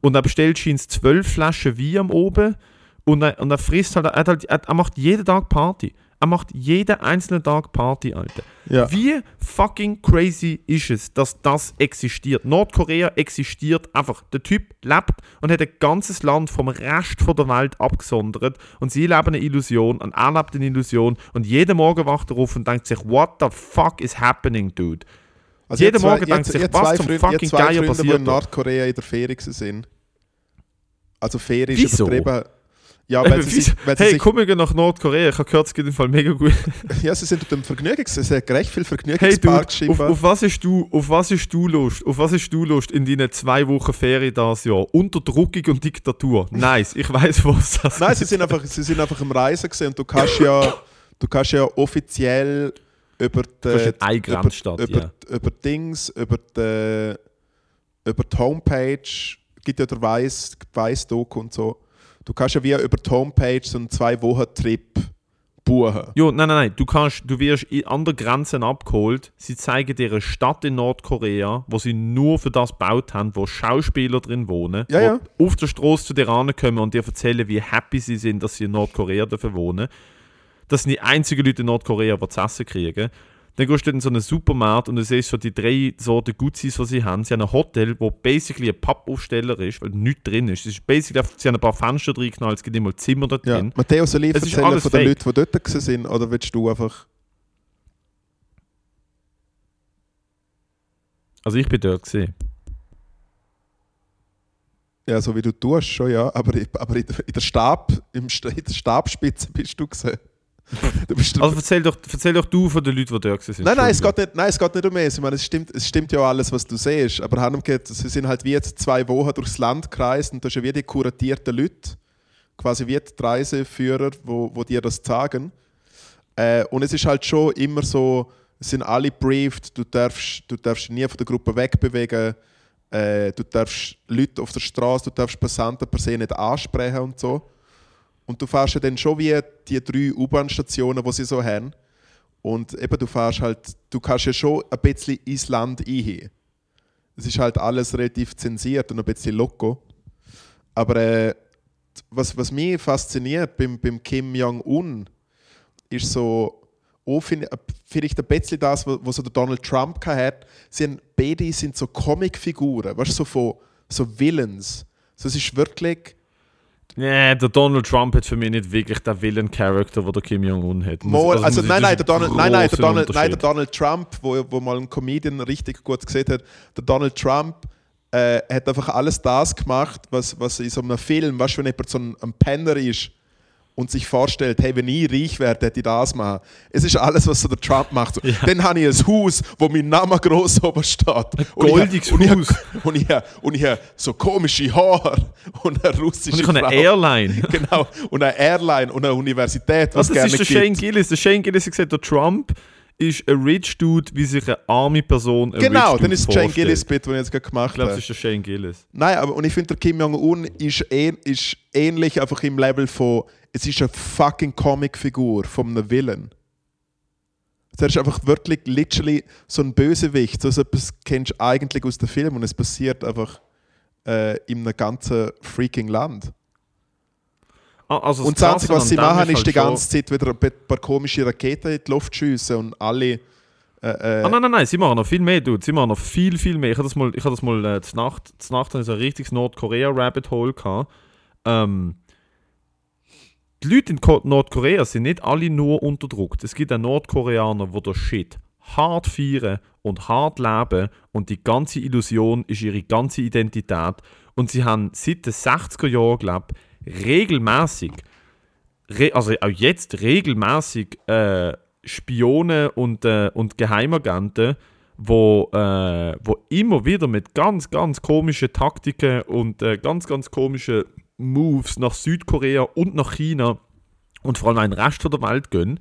Und er bestellt scheint zwölf Flaschen Wein am oben und er, und er frisst halt, er, halt, er, er macht jeden Tag Party. Er macht jeden einzelnen Tag Party, Alter. Ja. Wie fucking crazy ist es, dass das existiert? Nordkorea existiert einfach. Der Typ lebt und hat ein ganzes Land vom Rest von der Welt abgesondert und sie leben eine Illusion und er lebt eine Illusion und jeden Morgen wacht er auf und denkt sich, what the fuck is happening, dude? Also Jeden Morgen denkt sich, ihr was zum Freunde- fucking Geier Freunde, die passiert in da? Nordkorea in der Ferien sind. Also Ferien Wieso? ist übertrieben. Ja, weil sie sich, weil sie hey, sich, komm wir nach Nordkorea. Ich habe gehört, es geht im Fall mega gut. <laughs> ja, sie sind dort im Vergnügungs... Es hat recht viel Hey, Dude, auf, auf, was hast du, auf was hast du Lust? Auf was hast du Lust in deinen zwei Wochen Ferien das Jahr? Unterdrückung und Diktatur. Nice, ich weiß, was das Nein, sie sind einfach, sie sind einfach im Reisen gewesen und du kannst ja, du kannst ja offiziell über die, über, Grenzstadt, über, ja. über Dings, über die, über die Homepage, gibt ja der Weiss, Weiss-Doku und so. Du kannst ja wie über die Homepage so einen Zwei-Wochen-Trip buchen. Jo, nein, nein, nein. Du, kannst, du wirst an der Grenze abgeholt. Sie zeigen dir eine Stadt in Nordkorea, wo sie nur für das gebaut haben, wo Schauspieler drin wohnen, Ja, wo ja. auf der Straße zu dir rankommen und dir erzählen, wie happy sie sind, dass sie in Nordkorea dürfen wohnen. Das sind die einzigen Leute in Nordkorea, die zu essen kriegen. Dann gehst du in so einen Supermarkt und du siehst so die drei Sorten Gutsis, die sie haben. Sie haben ein Hotel, wo basically ein Pappaufsteller ist, weil nichts drin ist. Es ist basically, sie haben ein paar Fenster drin geknallt, es gibt immer Zimmer da Ja. drin. Matteo, soll ich erzählen von den. Leuten, die dort sind, oder willst du einfach... Also ich bin dort gesehen. Ja, so wie du tust, schon ja, aber, aber in, der, Stab, im, in der Stabspitze bist du gesehen. Du bist Also erzähl doch, erzähl doch du von den Leuten, die dort sind. Nein, nein, es geht nicht, nein, es geht nicht um mich. Ich meine, es stimmt, es stimmt ja alles, was du siehst. Aber Hanem geht, sie sind halt wie jetzt zwei Wochen durchs Land gereist und hast ja wie die kuratierten Leute, quasi wie die Reiseführer, wo, wo dir das sagen. Äh, und es ist halt schon immer so, es sind alle briefed, du darfst, du darfst nie von der Gruppe wegbewegen, äh, du darfst Leute auf der Straße, du darfst Passanten per se nicht ansprechen und so. Und du fährst ja dann schon wie die drei U-Bahn-Stationen, die sie so haben. Und eben, du fährst halt, du kannst ja schon ein bisschen ins Land ein. Es ist halt alles relativ zensiert und ein bisschen loco. Aber äh, was, was mich fasziniert beim, beim Kim Jong-un, ist so, auch find- vielleicht ein bisschen das, was, so der Donald Trump hat. Sie haben, sind so Comicfiguren, weißt du, so von so Villains. So, es ist wirklich. Nee, der Donald Trump hat für mich nicht wirklich den Villain-Charakter, den der Kim Jong-un hat. Mal, also, ich- nein, nein, der Donald, ein nein, nein, der Donald, nein, der. Donald Trump, wo, wo mal ein Comedian richtig gut gesehen hat, der Donald Trump äh, hat einfach alles das gemacht, was, was in so einem Film, weißt du, wenn jemand so ein, ein Penner ist und sich vorstellt, hey, wenn ich reich werde, hätte ich das machen. Es ist alles, was so der Trump macht. So, Dann habe ich ein Haus, wo mein Name groß oben steht. Und ich- goldiges und ich- Haus. Und ich, und ich habe so komische Haare und eine russische Und ich habe eine Airline. <laughs> Genau, und eine Airline und eine Universität, was Also, das gerne ist der. Shane Gillis. Der Shane Gillis hat gesagt, der Trump ist ein Rich Dude, wie sich eine arme Person ein Genau, Rich dann ist es vorstellt. Gillis Bit, den ich jetzt gerade Ich gemacht glaube, habe. es ist der Shane Gillis. Nein, aber und ich finde, der Kim Jong-un ist, ist ähnlich einfach im Level von, es ist eine fucking Comicfigur von einem Villain. Also er ist einfach wirklich literally so ein Bösewicht. So etwas kennst du eigentlich aus dem Film und es passiert einfach äh, in einem ganzen freaking Land. Ah, Also und das Einzige, was sie machen, ist halt die ganze Zeit wieder ein paar komische Raketen in die Luft schiessen und alle. Äh, äh, Ah, nein, nein, nein, sie machen noch viel mehr, Dude. Sie machen noch viel, viel mehr. Ich habe das mal, ich habe das mal äh, zur Nacht, zur Nacht habe ich so ein richtiges Nordkorea-Rabbit-Hole gehabt. Ähm, die Leute in Ko- Nordkorea sind nicht alle nur unterdrückt. Es gibt auch Nordkoreaner, die das Shit hart feiern und hart leben und die ganze Illusion ist ihre ganze Identität. Und sie haben seit den 60er Jahren, glaube ich, regelmäßig, re also auch jetzt regelmäßig äh, Spione und, äh, und Geheimagenten, wo, äh, wo immer wieder mit ganz, ganz komischen Taktiken und äh, ganz, ganz komischen Moves nach Südkorea und nach China und vor allem in den Rest der Welt gehen,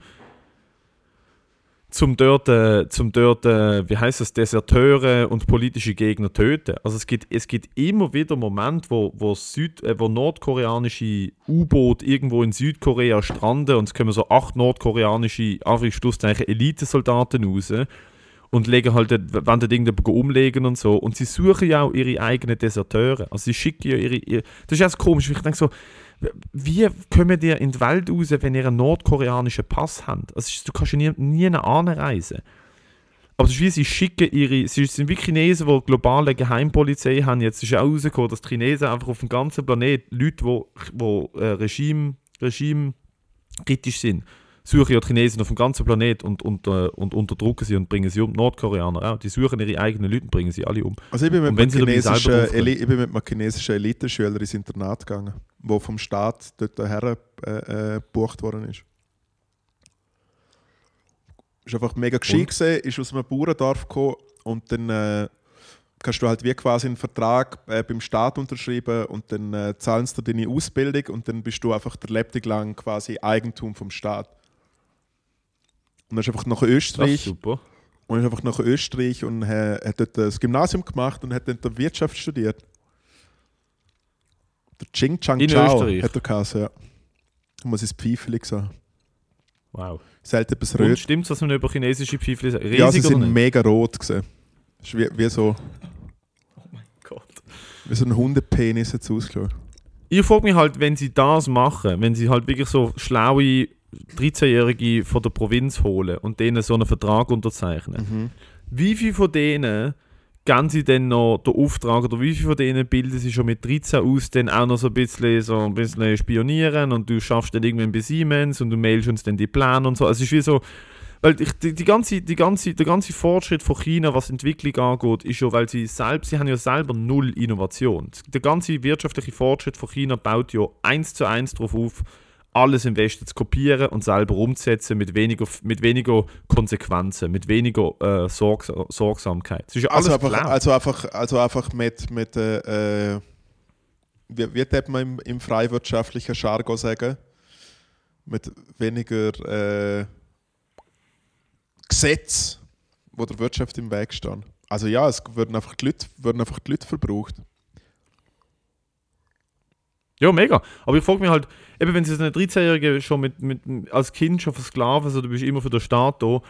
zum dort, äh, zum dort äh, wie heißt das, Deserteure und politische Gegner töten. Also es gibt, es gibt immer wieder Momente, wo, wo, Süd, äh, wo nordkoreanische U-Boote irgendwo in Südkorea stranden und es kommen so acht nordkoreanische, Anführungszeichen, Elitesoldaten raus und legen halt, wenn dort irgendjemand umlegen und so. Und sie suchen ja auch ihre eigenen Deserteure. Also sie schicken ja ihre, ihre das ist erst komisch, weil ich denke so, wie kommen ihr in die Welt raus, wenn ihr einen nordkoreanischen Pass habt? Also, du kannst ja nie, nie anreisen. Aber es ist wie, sie schicken ihre, sie sind wie Chinesen, die globale Geheimpolizei haben. Jetzt ist auch rausgekommen, dass die Chinesen einfach auf dem ganzen Planet Leute, die wo, äh, Regime, Regime kritisch sind, suchen ja die Chinesen auf dem ganzen Planet und, und, äh, und unterdrücken sie und bringen sie um. Nordkoreaner auch. Die suchen ihre eigenen Leute und bringen sie alle um. Also ich bin mit, einem chinesischen, Eli ich bin mit einem chinesischen Eliteschüler ins Internat gegangen, wo vom Staat dort her äh, äh, gebucht worden ist. Ist einfach mega gescheit Und? gewesen, ist aus einem Bauerndorf gekommen und dann äh, kannst du halt wie quasi einen Vertrag äh, beim Staat unterschreiben und dann äh, zahlst du deine Ausbildung und dann bist du einfach der Lebtag lang quasi Eigentum vom Staat. Und dann ist einfach nach Österreich super. und ist einfach nach Österreich und hat, hat dort das Gymnasium gemacht und hat dann dort Wirtschaft studiert. Der Ching Chang In Chao Österreich? hat er geheißen, ja. Muss ins Pfeifeli sagen. Wow. Selten etwas Und rot. stimmt dass man über chinesische Pfeifli sagt? Riesig Ja, sie sind mega rot gewesen. Ist wie, wie, so, Gott. wie so ein Hundepenis jetzt ausgeschaut. Ich frage mich halt, wenn sie das machen, wenn sie halt wirklich so schlaue 13-Jährige von der Provinz holen und denen so einen Vertrag unterzeichnen, Mhm. wie viele von denen geben sie denn noch den Auftrag oder wie viele von denen bilden sie schon mit 13 aus, dann auch noch so ein bisschen, so ein bisschen spionieren und du schaffst dann irgendwann bei Siemens und du mailst uns dann die Pläne und so. Also es ist wie so, weil die, die ganze, die ganze, der ganze Fortschritt von China, was Entwicklung angeht, ist ja, weil sie selbst, sie haben ja selber null Innovation. Der ganze wirtschaftliche Fortschritt von China baut ja eins zu eins darauf auf, alles im Westen zu kopieren und selber umzusetzen mit weniger, mit weniger Konsequenzen, mit weniger äh, Sorgs Sorgsamkeit. Ja Also einfach, also einfach, also einfach mit, mit äh, äh, wie, wie man im, im freiwirtschaftlichen Jargon sagen? Mit weniger äh, Gesetz, wo der Wirtschaft im Weg stehen. Also ja, es würden einfach die Leute, würden einfach die Leute verbraucht. Ja, mega. Aber ich frage mich halt, eben wenn sie so eine 13-Jährige schon mit, mit, als Kind schon versklaven, also du bist immer für den Staat da,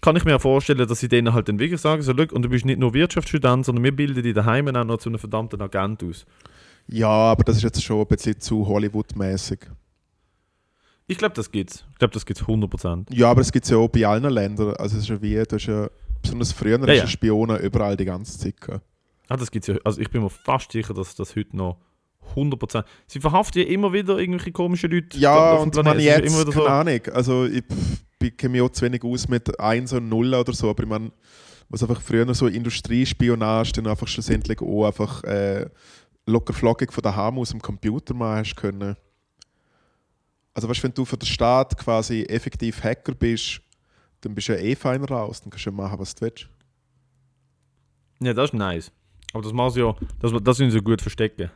kann ich mir ja vorstellen, dass sie denen halt dann wirklich sagen, so, «Look, und du bist nicht nur Wirtschaftsstudent, sondern wir bilden dich daheim auch noch zu einem verdammten Agent aus. Ja, aber das ist jetzt schon ein bisschen zu Hollywood-mäßig. Ich glaube, das gibt's. Ich glaube, das gibt's 100%. Ja, aber es gibt es ja auch bei allen Ländern. Also es ist ja wie, du hast ja, besonders früher Ja, ja. du Spione überall die ganze Zeit. Ah, das gibt's ja. Also ich bin mir fast sicher, dass das heute noch 100%. Sie verhaften ja immer wieder irgendwelche komischen Leute Ja, und man jetzt, immer wieder keine so, Ahnung, also ich kenne mich auch zu wenig aus mit 1 und 0 oder so, aber ich meine, was einfach früher so Industriespionage dann einfach schlussendlich auch einfach äh, locker flockig von daheim aus dem Computer machen hast können. Also weißt, wenn du für den Staat quasi effektiv Hacker bist, dann bist du ja eh feiner raus, dann kannst du ja machen, was du willst. Ja, das ist nice. Aber das machen sie ja, das, das sind sie gut verstecken.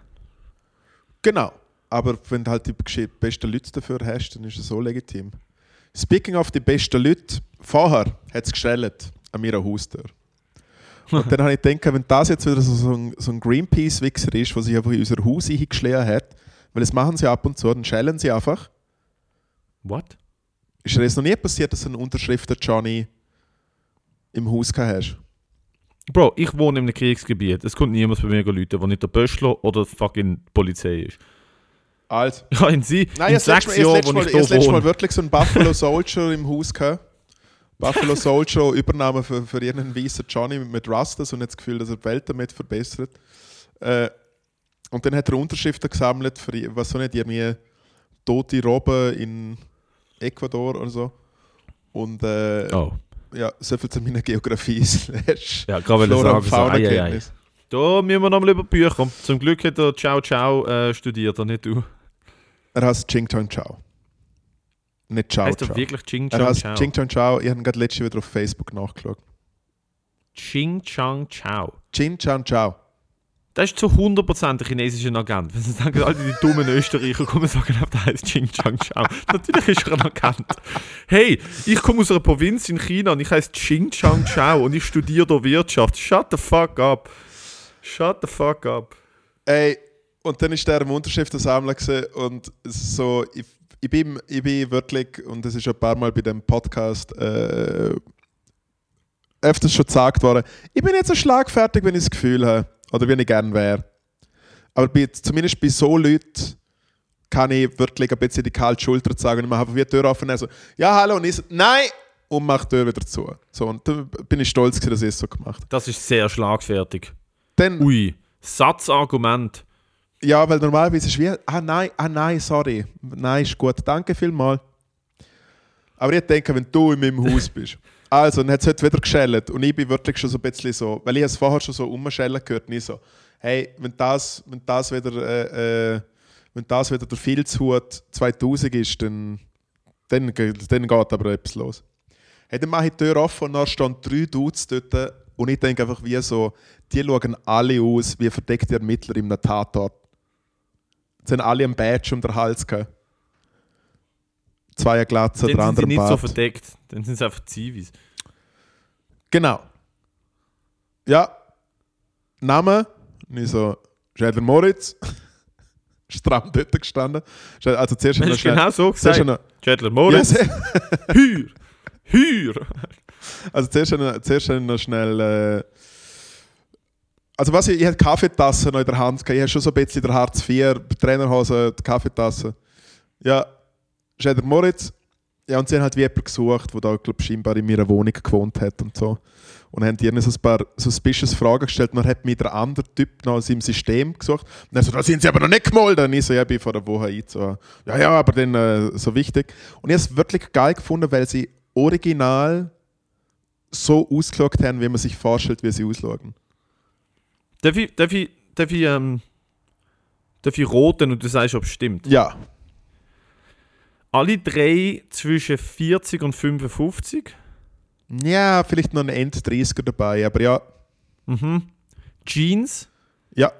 Genau. Aber wenn du halt die besten Leute dafür hast, dann ist es so legitim. Speaking of die besten Leute, vorher hat es geschrellt an meiner Haustür. Und dann habe ich gedacht, wenn das jetzt wieder so, ein, so ein Greenpeace-Wichser ist, der sich einfach in unser Haus eingeschlagen hat, weil das machen sie ab und zu, dann schellen sie einfach. What? Ist dir das noch nie passiert, dass du einen Unterschriften Johnny im Haus gehabt hast? Bro, ich wohne in einem Kriegsgebiet. Es kommt niemand bei mir Leute, der nicht der Böschler oder die fucking Polizei ist. Alt. <laughs> Ja, in sie, Nein, in ich sechs Jahren, wo Mal, ich ich das hier letzte Mal wohne. wirklich so einen Buffalo Soldier im Haus gehabt. Buffalo <laughs> Soldier Übernahme für, für irgendeinen weißen Johnny mit, Rastas und hat das Gefühl, dass er die Welt damit verbessert. Äh, und dann hat er Unterschriften gesammelt für, was so nicht, irgendwie tote Robben in Ecuador oder so. Und äh, Oh, ja, so viel zu meiner Geografie slash ja, gerade weil ich Flora und sagen, so, ei, ei, ei. Fauna-Kenntnis. Da müssen wir nochmal über Bücher. Zum Glück hat er Ciao Ciao äh, studiert, und nicht du. Er heißt Ching Chong Chao. Nicht Ciao heißt er Ciao. wirklich Ching Er Chang heißt Ciao? Ching Chong Chao. Ich habe ihn gerade letztes wieder auf Facebook nachgeschaut. Ching Chang Ciao. Ching Chong Chao. Das ist zu 100% der chinesische Agent. Wenn sie sagen, alle die dummen Österreicher kommen und sagen, der heißt Ching Chang Chao. Natürlich ist er ein Agent. Hey, ich komme aus einer Provinz in China und ich heiße Ching Chang Chao und ich studiere da Wirtschaft. Shut the fuck up. Shut the fuck up. Ey, und dann ist der im Unterschriftensammler gewesen und so, ich, ich, bin, ich bin wirklich, und das ist ein paar Mal bei dem Podcast äh, öfters schon gesagt worden, ich bin jetzt so schlagfertig, wenn ich das Gefühl habe, oder wenn ich gern wäre. Aber bei, zumindest bei so Leuten kann ich wirklich ein bisschen die kalte Schulter zeigen und ich mache einfach wie die Tür offen und so, ja hallo, und ich so, nein, und mache die Tür wieder zu. So, und da bin ich stolz, gewesen, dass ich es so gemacht habe. Das ist sehr schlagfertig. Dann, Ui, Satzargument. Ja, weil normalerweise ist wie, ah nein, ah nein, sorry. Nein, ist gut, danke vielmals. Aber ich denke, wenn du in meinem Haus bist. Also, dann hat es heute wieder geschellt. Und ich bin wirklich schon so ein bisschen so, weil ich es vorher schon so umschellen gehört, nicht so, hey, wenn das, wenn das wieder, äh, äh, wenn das wieder der Filzhut 2000 ist, dann, dann, dann geht aber etwas los. Hey, dann mache ich die Tür offen und dann stehen drei Dudes dort und ich denke einfach wie so, die schauen alle aus wie verdeckte Ermittler einem Tatort. Sie haben alle ein Badge um den Hals gehabt. Zwei Glatze, Dann der sind sie nicht so verdeckt. Dann sind sie einfach Zivis. Genau. Ja. Name? Und ich so, Schädler Moritz. <laughs> Stramm dort gestanden. Also zuerst Du hast schnell. genau so gesagt. noch, Chandler ja, Moritz, sehr- <laughs> Hür! Hür! <laughs> also zuerst, noch- zuerst noch schnell. Äh, also was ich, ich hatte Kaffeetasse noch in der Hand. Ich habe schon so ein bisschen der Hartz IV, Trainerhose, die Kaffeetasse. Ja, Schädler Moritz. Ja, und sie haben halt wie jemanden gesucht, der da, glaube scheinbar in meiner Wohnung gewohnt hat und so. Und haben ihnen so ein paar suspicious Fragen gestellt. Und dann hat mich der andere Typ noch aus seinem System gesucht. Und er so, da sind sie aber noch nicht gemolden. Und ich so, ja, ich bin vor einer Woche ein. So, ja, ja, aber dann äh, so wichtig. Und ich habe es wirklich geil gefunden, weil sie original so ausgeschaut haben, wie man sich vorstellt, wie sie ausschauen. Darf ich, darf ich, darf ich, ähm, darf ich roten und du sagst, ob es stimmt? Ja, Alle drei zwischen 40 und 55. ja, vielleicht noch ein End-30er dabei, aber ja, Mhm. Jeans. ja,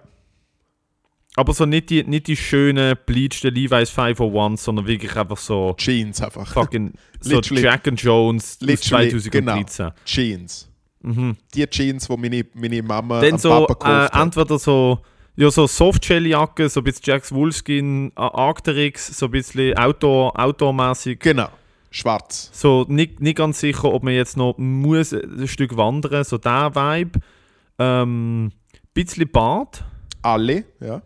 Aber so nicht die, nicht die schönen, bleacheden Levi's 501, sondern wirklich einfach so Jeans einfach. fucking <laughs> so Jack and Jones aus literally, 2013. Jeans. Mhm. Die Jeans, die meine, meine Mama Dann am so Papa äh, gekauft hat. entweder so ja, so Softshell-Jacke, so ein bisschen Jacks Wolfskin, äh, Arcteryx, so ein bisschen Outdoor, Outdoor-mäßig. Genau, schwarz. So nicht, nicht ganz sicher, ob man jetzt noch muss ein Stück wandern, so der Vibe. Ähm, bisschen Bart, Alle, ja.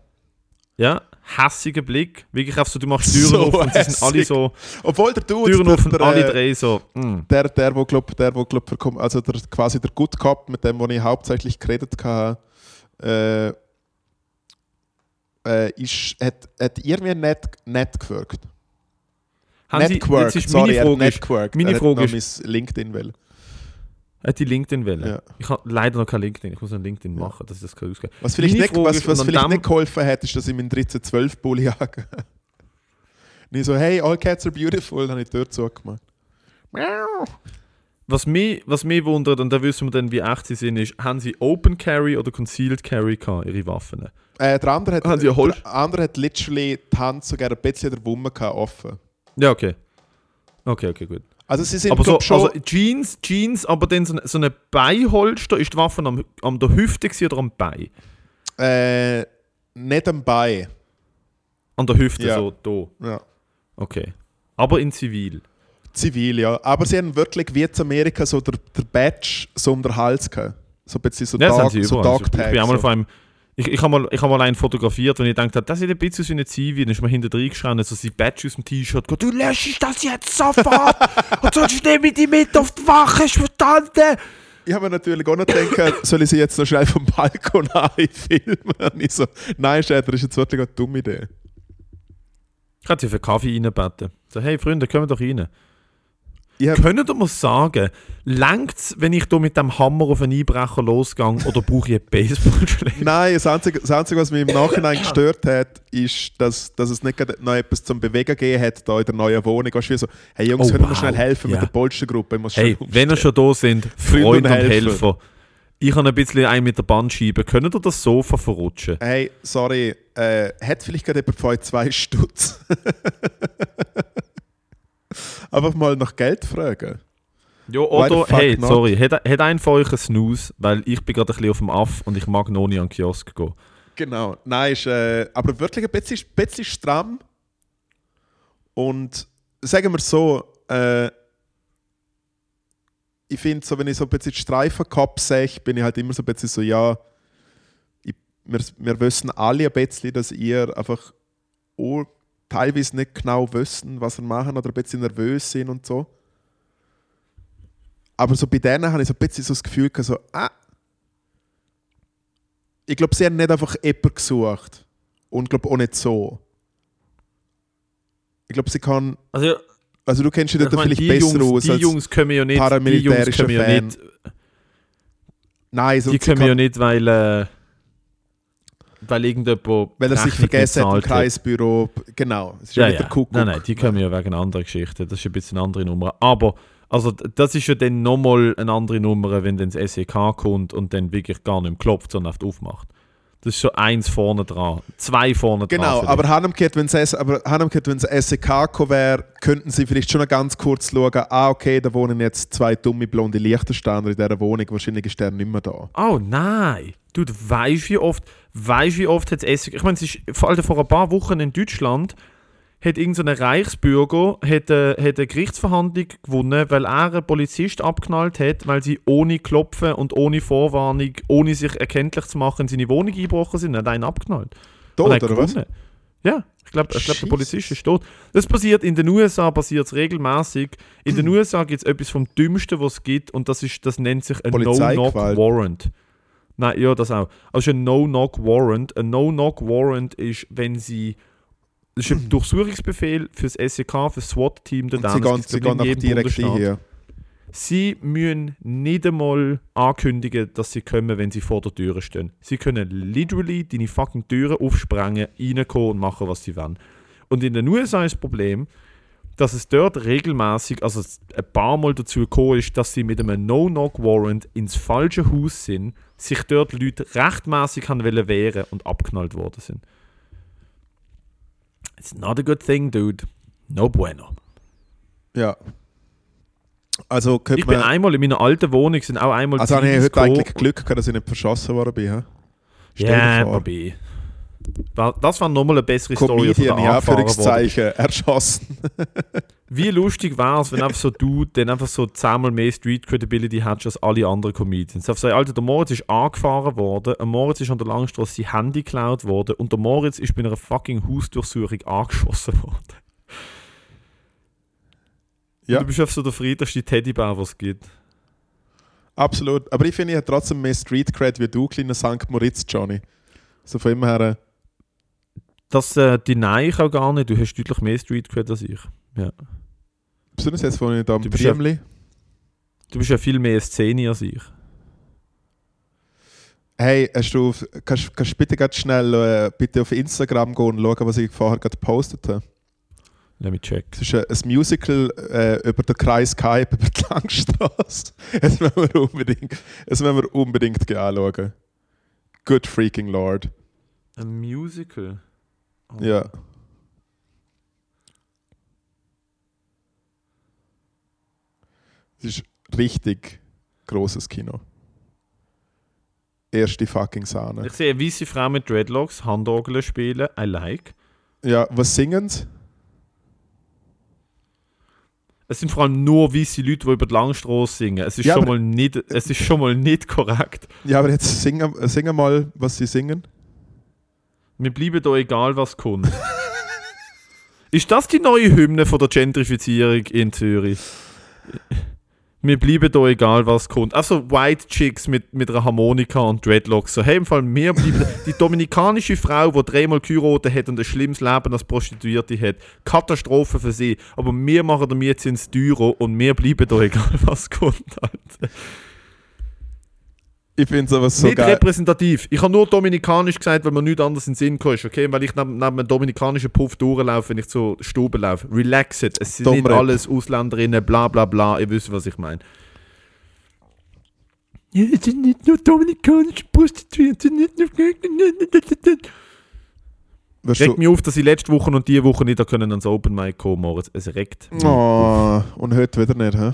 ja, hässiger Blick, wirklich einfach so, du machst Türen <laughs> So auf und sie sind alle so, Obwohl der Dude, Türen der, auf und der, alle äh, drei so, mm. der, der, wo glaub, der, wo glaub, also der, quasi der Good Cop, mit dem, wo ich hauptsächlich geredet habe, äh, äh, ist, hat, hat irgendwie nicht, nicht gewirkt. Haben Sie, Nicht gewirkt, jetzt ist sorry, meine Frage, nicht meine Frage ist- mein LinkedIn will. hat die LinkedIn wählen? Ja. Ich habe leider noch kein LinkedIn, ich muss ein LinkedIn Ja. machen, dass ich das kann ausgeben Was vielleicht, Meine nicht, Frage was, was und vielleicht nicht geholfen hat, ist, dass ich meinen 13-12-Bulli habe. Nicht so, hey, all cats are beautiful, habe ich dort zugemacht. Was mich, was mich wundert, und da wissen wir dann, wie echt sie sind, ist, haben sie Open Carry oder Concealed Carry gehabt, ihre Waffen? Äh, der andere hat, Haben Sie ein Holz- der andere hat literally die Hand sogar ein bisschen der Wumme gehabt, offen. Ja, okay. Okay, okay, gut. Also sie sind aber so, schon... also Jeans, Jeans, aber dann so eine, so eine Beiholster, ist die Waffe am, am der Hüfte oder am Bein? äh, nicht am Bein. An der Hüfte, Ja. so da. Ja. Okay. Aber in Zivil. Zivil, ja. Aber sie haben wirklich wie in Amerika so der, der Badge so um den Hals gehabt. So ein bisschen so Ja, Dog, sie so. Dog ich bin einmal So. vor einem, ich, ich habe mal, ich hab mal einen fotografiert und ich dachte, das sieht ein bisschen aus wie eine Zivil. Dann ist mir hinter drin geschrien, so sein Badge aus dem T-Shirt. Du löschst das jetzt sofort! <laughs> und sonst nehme ich dich mit auf die Wache, ist verstanden? Ich habe mir natürlich auch noch gedacht, soll ich sie jetzt noch schnell vom Balkon <laughs> filmen? Und ich so, nein, Schäder, das ist jetzt wirklich eine dumme Idee. Ich hätte sie für Kaffee reinbeten. So, hey Freunde, kommen doch rein. Hab, Können ihr mir sagen, längt es, wenn ich hier mit dem Hammer auf einen Einbrecher losgehe oder brauche ich einen Baseballschläger? nein, das Einzige, das Einzige, was mich im Nachhinein gestört hat, ist, dass, dass es nicht noch etwas zum Bewegen gegeben hat da in der neuen Wohnung. Weißt du, so, hey Jungs, Oh, können wir wow. schnell helfen Ja. mit der Polstergruppe? Hey, wenn ihr schon da sind, Freunde und und Helfer. Ich habe ein bisschen einen mit der Bandscheibe. Könnt ihr das Sofa verrutschen? Hey, sorry, äh, hat vielleicht gerade jemand von zwei Stutz? <laughs> Einfach mal nach Geld fragen. Ja, oder, hey, not? sorry, hat, hat einer von euch einen Snooze? Weil ich bin gerade ein bisschen auf dem Aff und ich mag noch nie an den Kiosk gehen. Genau, nein, ist äh, aber wirklich ein bisschen, bisschen stramm. Und sagen wir so, äh, ich finde, so, wenn ich so ein bisschen Streifenkopf sehe, bin ich halt immer so ein bisschen so, ja, ich, wir, wir wissen alle ein bisschen, dass ihr einfach teilweise nicht genau wissen, was wir machen oder ein bisschen nervös sind und so. Aber so bei denen habe ich so ein bisschen so das Gefühl, gehabt, so, ah, ich glaube, sie haben nicht einfach jemanden gesucht. Und glaube auch nicht so. Ich glaube, sie kann. Also, Also du kennst dich Ich dort meine, vielleicht die besser Jungs, aus die als Jungs kommen ja nicht, die Jungs paramilitärischer kommen ja Fan. nicht, Nein, so die kommen ja nicht, weil, äh, weil irgendjemand weil er sich vergessen hat im Kreisbüro. Genau, es ist Ja, ja, der Kuckuck. Nein, nein, die kommen ja wegen anderer Geschichten. Das ist ein bisschen eine andere Nummer. Aber, also, das ist ja dann nochmal eine andere Nummer, wenn dann das SEK kommt und dann wirklich gar nicht mehr klopft, sondern einfach aufmacht. Das ist so eins vorne dran, zwei vorne dran. Genau, aber Hanamkehrt, wenn es aber wenn es SEK gekommen wäre, könnten sie vielleicht schon ganz kurz schauen, ah okay, da wohnen jetzt zwei dumme blonde Liechtensteiner in dieser Wohnung, wahrscheinlich ist der nicht mehr da. Oh nein! Du, du weißt wie oft, weißt wie oft hat es SEK. Ich meine, es ist vor allem vor ein paar Wochen in Deutschland hat irgendein Reichsbürger hat, äh, hat eine Gerichtsverhandlung gewonnen, weil er einen Polizist abknallt hat, weil sie ohne Klopfen und ohne Vorwarnung, ohne sich erkenntlich zu machen, in seine Wohnung eingebrochen sind. Er hat einen abknallt. Tot, er oder was? gewonnen. Ja, ich glaube, glaub, der. Polizist ist tot. Das passiert in den USA passiert regelmäßig. In den <clears throat> USA gibt es etwas vom Dümmsten, was es gibt, und das, ist, das nennt sich ein. No-Knock-Warrant. Nein, ja, das auch. Also ein No-Knock-Warrant. Ein No-Knock-Warrant ist, wenn sie. Das ist ein Durchsuchungsbefehl fürs SEK, fürs SWAT-Team. Und sie gehen, sie gehen einfach direkt hier. Sie müssen nicht einmal ankündigen, dass sie kommen, wenn sie vor der Tür stehen. Sie können literally deine fucking Türen aufsprengen, reinkommen und machen, was sie wollen. Und in den USA ist das Problem, dass es dort regelmäßig, also ein paar Mal dazu gekommen ist, dass sie mit einem No-Knock-Warrant ins falsche Haus sind, sich dort Leute rechtmäßig haben wollen wehren und abknallt worden sind. It's not a good thing, dude. No bueno. Ja. Also Ich bin einmal in meiner alten Wohnung, sind auch einmal Also habe ich heute gekommen. eigentlich Glück gehabt, dass ich nicht verschossen worden bin. Ja, vor. Bobby. Das war nochmal eine bessere Story, Comedian, angefahren wurde. Anführungszeichen, erschossen. <laughs> Wie lustig wäre es, wenn einfach so du dann einfach so zehnmal mehr Street Credibility hättest als alle anderen Comedians. Auf so, Alter, der Moritz ist angefahren worden, der Moritz ist an der Langstrasse sein Handy geklaut worden und der Moritz ist bei einer fucking Hausdurchsuchung angeschossen worden. Ja. Du bist einfach so der friedlichste Teddybär, was es gibt. Absolut. Aber ich finde, ich habe trotzdem mehr Street Cred wie du, kleiner St. Moritz, Johnny. So von immer her... Das äh, deny ich auch gar nicht, du hast deutlich mehr Street Cred als ich. Ja. Besonders jetzt, wo ich da am Du bist ja-. Du bist ja viel mehr Szene als ich. Hey, hast du kannst, kannst du bitte ganz schnell äh, bitte auf Instagram gehen und schauen, was ich vorher gerade gepostet habe? Let me check. Es ist ein, ein Musical äh, über den Kreis Kaib, <laughs> über die Langstrasse. Das müssen wir unbedingt, das müssen wir unbedingt anschauen. Good freaking Lord. Ein Musical? Ja. Es ist richtig großes Kino. Erste fucking Sahne. Ich sehe eine weiße Frau mit Dreadlocks Handorgel spielen. I like. Ja, was singen sie? Es sind vor allem nur weiße Leute, die über die Langstrasse singen. Es ist, Ja, schon, mal nicht, es ist schon mal nicht korrekt. Ja, aber jetzt singen, singen mal, was sie singen. Wir bleiben da egal, was kommt. <laughs> ist das die neue Hymne von der Gentrifizierung in Zürich? Wir bleiben da egal, was kommt. Also White Chicks mit, mit einer Harmonika und Dreadlocks. So, hey, im Fall, wir bleiben. Die dominikanische Frau, die dreimal geheiratet hat und ein schlimmes Leben als Prostituierte hat. Katastrophe für sie. Aber wir machen damit jetzt ins Teurer und wir bleiben da egal, was kommt. Alter. Ich finde es aber so nicht geil. repräsentativ. Ich habe nur dominikanisch gesagt, weil mir nichts anderes in den Sinn kommt, okay? Weil ich neben, neben einem dominikanischen Puff durchlaufe, wenn ich zur Stube laufe. Relax it. Es sind nicht Dummrap. alles Ausländerinnen, bla bla bla. Ihr wisst, was ich meine. Ja, es sind nicht nur dominikanische Prostituierte, nicht nur... Wirst Regt mich auf, dass ich letzte Woche und diese Woche nicht da können ans Open Mic kommen, Moritz. Es regt mich auf. oh, und heute wieder nicht, hä?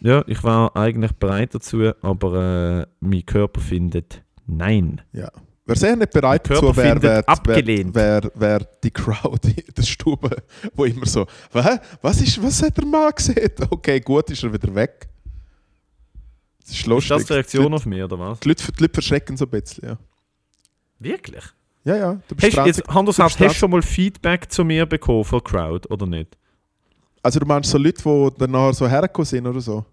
Ja, ich war eigentlich bereit dazu, aber äh, mein Körper findet nein. Ja. Wer sehr nicht bereit dazu wäre, wäre abgelehnt. wär, wär, wär die Crowd <laughs> in der Stube, wo immer so, Hä? was, ist, was hat der Mann gesehen? <laughs> Okay, gut, ist er wieder weg. Das ist Ist lustig. das die Reaktion die, auf mich, oder was? Leute, die Leute verschrecken so ein bisschen, ja. Wirklich? Ja, ja, du bist Hast, 20 jetzt, Hand aufs du Herz, bist hast du schon mal Feedback zu mir bekommen von Crowd, oder nicht? Also du meinst so Leute, die dann nachher so hergekommen sind oder so?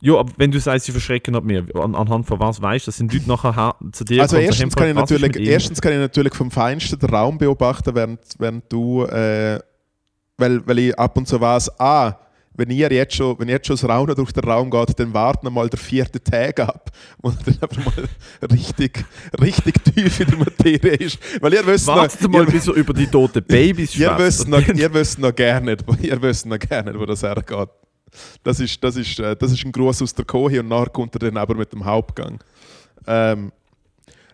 Ja, aber wenn du sagst, sie verschrecken ab mir, an, anhand von was weißt du, das sind Leute nachher zu dir Also erstens kann, ich natürlich, erstens kann ich natürlich vom Feinsten den Raum beobachten, während, während du äh, weil, weil ich ab und zu weiß, ah, wenn ihr jetzt schon, wenn jetzt schon das Raunen durch den Raum geht, dann warten mal der vierte Tag ab <laughs> und dann aber mal richtig, richtig tief in der Materie ist. Weil ihr wisst Wartet noch, mal, ihr, bis er über die toten Babys <laughs> ihr, wisst noch, ihr wisst noch gerne nicht, wo- ihr wisst noch gerne nicht, wo das hergeht. Das ist, das ist, äh, das ist ein Gruß aus der Kohi und nachher kommt er dann aber mit dem Hauptgang. Ähm,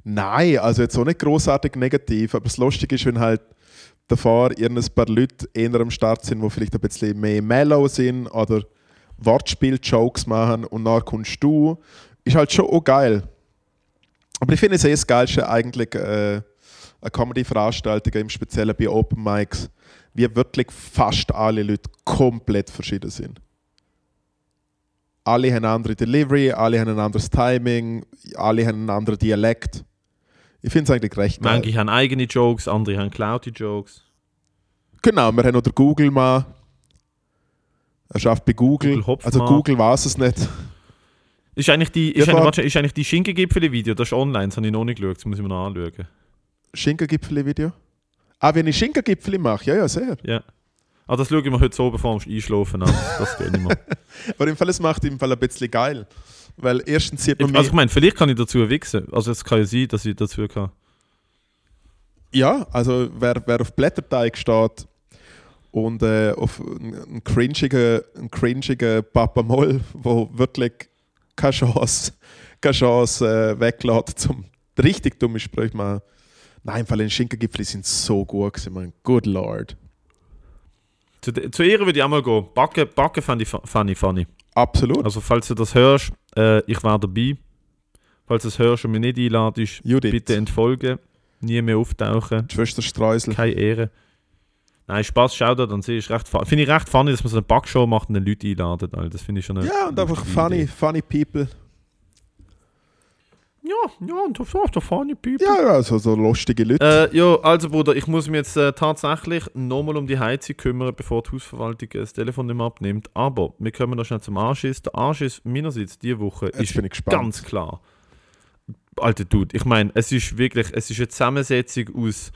nein, also jetzt auch nicht großartig negativ, aber das Lustige ist, wenn halt davor ein paar Leute eher am Start sind, die vielleicht ein bisschen mehr mellow sind oder Wortspiel-Jokes machen und nachher kommst du, ist halt schon auch geil. Aber ich finde es eh das Geilste eigentlich äh, eine Comedy-Veranstaltung, im Speziellen bei Open Mics, wie wirklich fast alle Leute komplett verschieden sind. Alle haben eine andere Delivery, alle haben ein anderes Timing, alle haben einen anderen Dialekt. Ich finde es eigentlich recht. Manche haben eigene Jokes, andere haben cloudy Jokes. Genau, wir haben noch den Google-Mann. Er schafft bei Google. Google also Google weiß es nicht. Ist eigentlich die, ist eigentlich, war- warte, ist eigentlich die Schinkengipfel-Video, das ist online, das habe ich noch nicht geschaut, das muss ich mir noch anschauen. Schinkengipfel-Video. Ah, wenn ich Schinkengipfel mache, ja, ja, sehr. Ja. Ah, das schaue ich mir heute so bevor ich Einschlafen an. Das geht nicht mehr. <laughs> Aber im Fall, es macht im Fall ein bisschen geil. Weil erstens sieht man also mich, ich meine, vielleicht kann ich dazu wichsen. Also es kann ja sein, dass ich dazu kann. Ja, also wer, wer auf Blätterteig steht und äh, auf einen cringigen, einen cringigen Papa Moll, wo wirklich keine Chance, keine Chance äh, weglässt, zum richtig dumme Sprüche machen. Nein, Fall die Schinkengipfel sind so gut gewesen, mein good lord. Zu, zu ihr würde ich auch mal gehen. Backen, Backen fand ich, fand ich funny. Absolut. Also falls du das hörst, äh, ich war dabei. Falls du es hörst und mich nicht einladest, Judith, bitte entfolgen. Nie mehr auftauchen. die Schwester Streusel. Keine Ehre. Nein, Spaß, schau da, dann sehe ich recht Finde ich recht funny, dass man so eine Backshow macht und dann Leute einladet. Alter. Das finde ich schon Ja, und einfach funny, Idee. funny people. Ja, ja, und das ist der funny People. Ja, ja, so, so lustige Leute. Äh, ja, also Bruder, ich muss mich jetzt äh, tatsächlich nochmal um die Heizung kümmern, bevor die Hausverwaltung äh, das Telefon nicht mehr abnimmt. Aber wir kommen noch schnell zum Anschiss. Der Anschiss meinerseits diese Woche Jetzt ist bin ich gespannt. ganz klar. Alter Dude, ich meine, es ist wirklich, es ist eine Zusammensetzung aus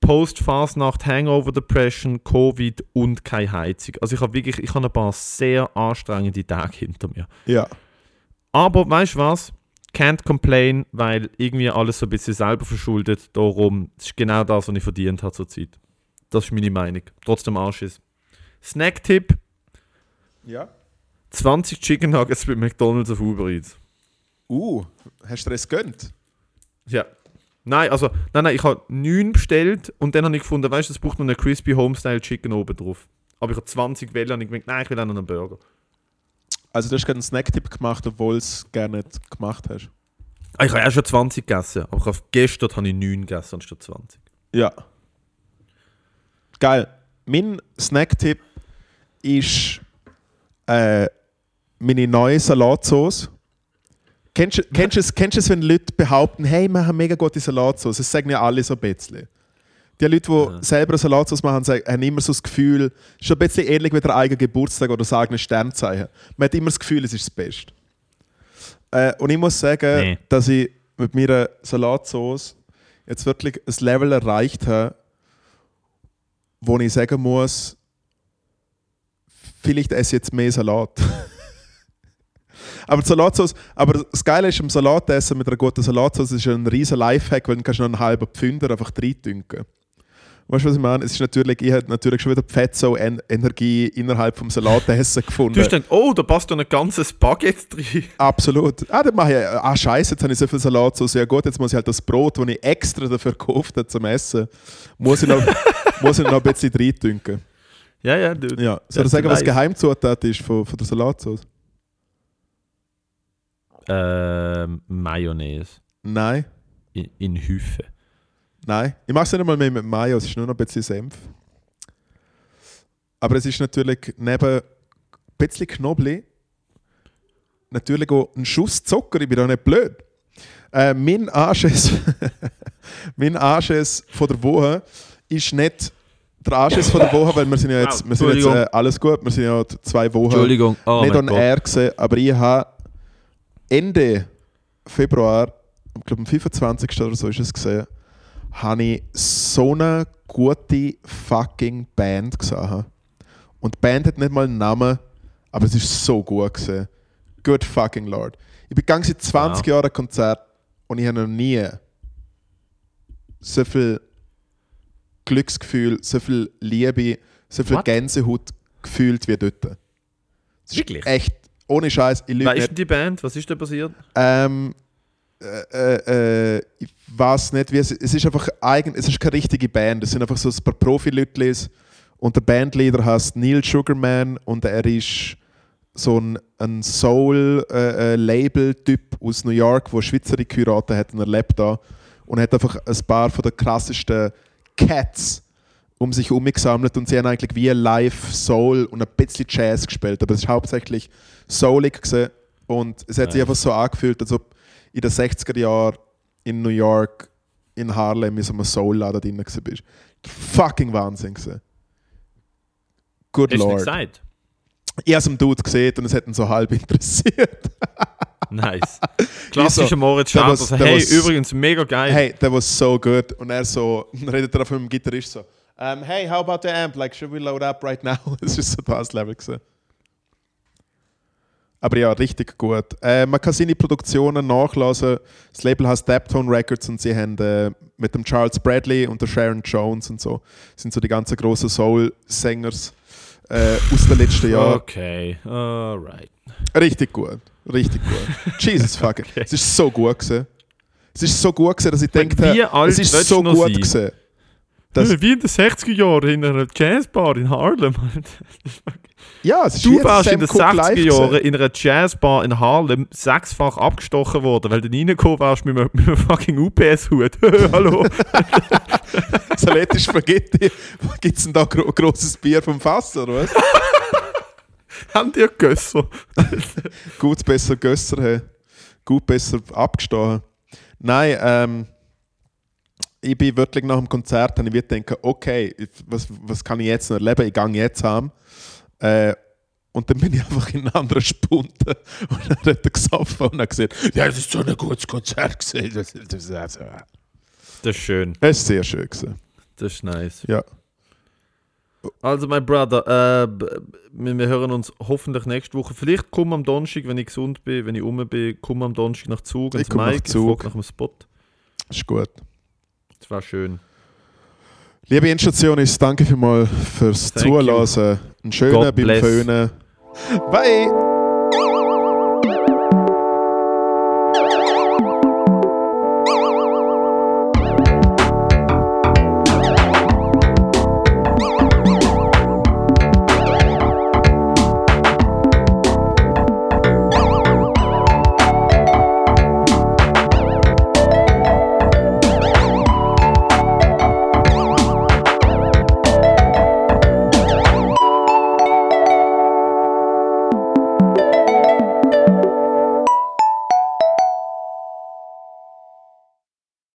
Post-Fastnacht, Hangover Depression, Covid und keine Heizung. Also ich habe wirklich, ich habe ein paar sehr anstrengende Tage hinter mir. Ja. Aber weißt du was? Can't complain, weil irgendwie alles so ein bisschen selber verschuldet. Darum, das ist genau das, was ich verdient habe zurzeit. Das ist meine Meinung. Trotzdem Anschiss. Snack-Tipp: Ja. 20 Chicken Nuggets bei McDonalds auf Uber Eats. Uh, hast du das gönnt? Ja. Nein, also, nein, nein, ich habe 9 bestellt und dann habe ich gefunden, weißt du, es braucht noch eine Crispy Homestyle Chicken oben drauf. Aber ich habe 20 wählen und ich gedacht, nein, ich will auch noch einen Burger. Also du hast gerade einen Snacktipp gemacht, obwohl du es gerne nicht gemacht hast. Ah, Ich habe auch schon 20 gegessen, aber gestern habe ich 9 gegessen anstatt 20. Ja. Geil. Mein Snacktipp ist äh, meine neue Salatsauce. Kennst, du- kennst, es, kennst du es, wenn Leute behaupten, hey, wir haben mega gute Salatsauce? Das sagen ja alle so ein bisschen. Die Leute, die Ja. selber Salatsauce machen, sagen, haben immer so das Gefühl, es ist ein bisschen ähnlich wie der eigene Geburtstag oder das eigene Sternzeichen. Man hat immer das Gefühl, es ist das Beste. Äh, und ich muss sagen, Nee. dass ich mit meiner Salatsauce jetzt wirklich ein Level erreicht habe, wo ich sagen muss, vielleicht esse ich jetzt mehr Salat. <laughs> aber Salatsauce, aber das Geile ist, im Salat essen mit einer guten Salatsauce ist ein riesen Lifehack, weil dann kannst du noch einen halben Pfünder einfach reindünken. Weißt du, was ich meine? Es ist natürlich, ich habe natürlich schon wieder die Fetzo-Energie innerhalb vom Salatessen gefunden. Du hast gedacht, oh, da passt doch ein ganzes Baguette drin. Absolut. Ah, dann mache ich, ah scheiße, jetzt habe ich so viel Salat, so sehr gut, jetzt muss ich halt das Brot, das ich extra dafür gekauft habe zum Essen, muss ich noch, <laughs> muss ich noch ein bisschen reindünken. Ja, ja, du. Ja. Soll Ja, ich sagen, was. Geheimzutat ist von, von der Salatsauce? Ähm, Mayonnaise. Nein, In, in Hüfe. Nein. Ich mache es nicht einmal mehr mit Mayo, es ist nur noch ein bisschen Senf. Aber es ist natürlich neben ein bisschen Knoblauch natürlich auch ein Schuss Zucker, ich bin doch nicht blöd. Äh, mein Anschiss, <laughs> mein Anschiss von der Woche ist nicht der Anschiss von der Woche, weil wir sind ja jetzt, wir sind jetzt äh, alles gut, wir sind ja zwei Wochen Entschuldigung. Oh nicht on air gewesen, aber ich habe Ende Februar, ich glaube am 25. oder so ist es gesehen, habe ich so eine gute fucking Band gesehen. Und die Band hat nicht mal einen Namen, aber es ist so gut gewesen. Good fucking Lord. Ich bin seit 20 Wow. Jahren Konzert und ich habe noch nie so viel Glücksgefühl, so viel Liebe, so viel What? Gänsehaut gefühlt wie dort. Es Wirklich? Echt, ohne Scheiß, ich Wer ist denn die Band? Was ist da passiert? Ähm, äh, äh, äh, ich weiß nicht, wie es, es ist einfach eigen, es ist keine richtige Band, es sind einfach so ein paar Profi-Lütlis und der Bandleader heißt Neil Sugarman und er ist so ein, ein Soul-Label-Typ aus New York, der Schweizerin geheiratet hat und er lebt da. Und hat einfach ein paar von der krassesten Cats um sich herum gesammelt und sie haben eigentlich wie live Soul und ein bisschen Jazz gespielt, aber es ist hauptsächlich soulig gewesen und es hat sich einfach so angefühlt, als ob in den 60er Jahren in New York, in Harlem, in so einem Soul-Laden drin bist. Fucking Wahnsinn gewesen. Good Hast Lord. gesagt? Ich habe es am Dude gesehen und es hat ihn so halb <laughs> interessiert. Nice. <laughs> Klassischer so, Moritz der Schaders. was- der Hey, was- übrigens, mega geil. hey, that was so good. Und er so, <laughs> redet er auf mit dem Gitarrist so, um, hey, how about the amp? Like, should we load up right now? Es ist so das Level gewesen. Aber ja, richtig gut. Äh, man kann seine Produktionen nachlesen. Das Label heißt Daptone Records und sie haben äh, mit dem Charles Bradley und der Sharon Jones und so sind so die ganzen großen Soul-Sängers äh, aus den letzten Jahren. Okay, alright. Richtig gut. Richtig gut. <laughs> Jesus fucking. Es ist so gut gewesen. Es ist so gut gewesen, dass ich denke, es ist so gut sein? gewesen. Das- Wie in den 60er Jahren in einer Jazzbar in Harlem. <laughs> Ja, es Du warst in den Cooke live 60er gewesen. Jahren in einer Jazzbar in Harlem sechsfach abgestochen worden, weil du reingekommen warst mit einem, mit einem fucking UPS-Hut. <laughs> Hallo? <laughs> Saletisch Spaghetti. Gibt es denn da gro grosses Bier vom Fass, oder was? <laughs> Haben die Gösser? Gut besser Gösser haben. Gut besser abgestanden. Nein, ähm, ich bin wirklich nach dem Konzert und ich würde denken, okay, was, was kann ich jetzt noch erleben? Ich gehe jetzt heim. Äh, und dann bin ich einfach in einen anderen Spunten <laughs> und dann hat er gesoffen und hat gesagt, ja, es ist so ein gutes Konzert gewesen. Das, das, das, Das ist schön. es ist sehr schön gewesen. Das ist nice. Ja. Also, mein Brother, äh, wir, hören uns hoffentlich nächste Woche. Vielleicht komm am Donnerstag, wenn ich gesund bin, wenn ich um bin, komm am Donnerstag nach Zug. Ich ans komm nach Zug. nach dem Spot. Ist gut. Das war schön. Liebe Endstation, danke vielmals fürs Thank. Zuhören. Einen schönen God beim bless. Föhnen. Bye!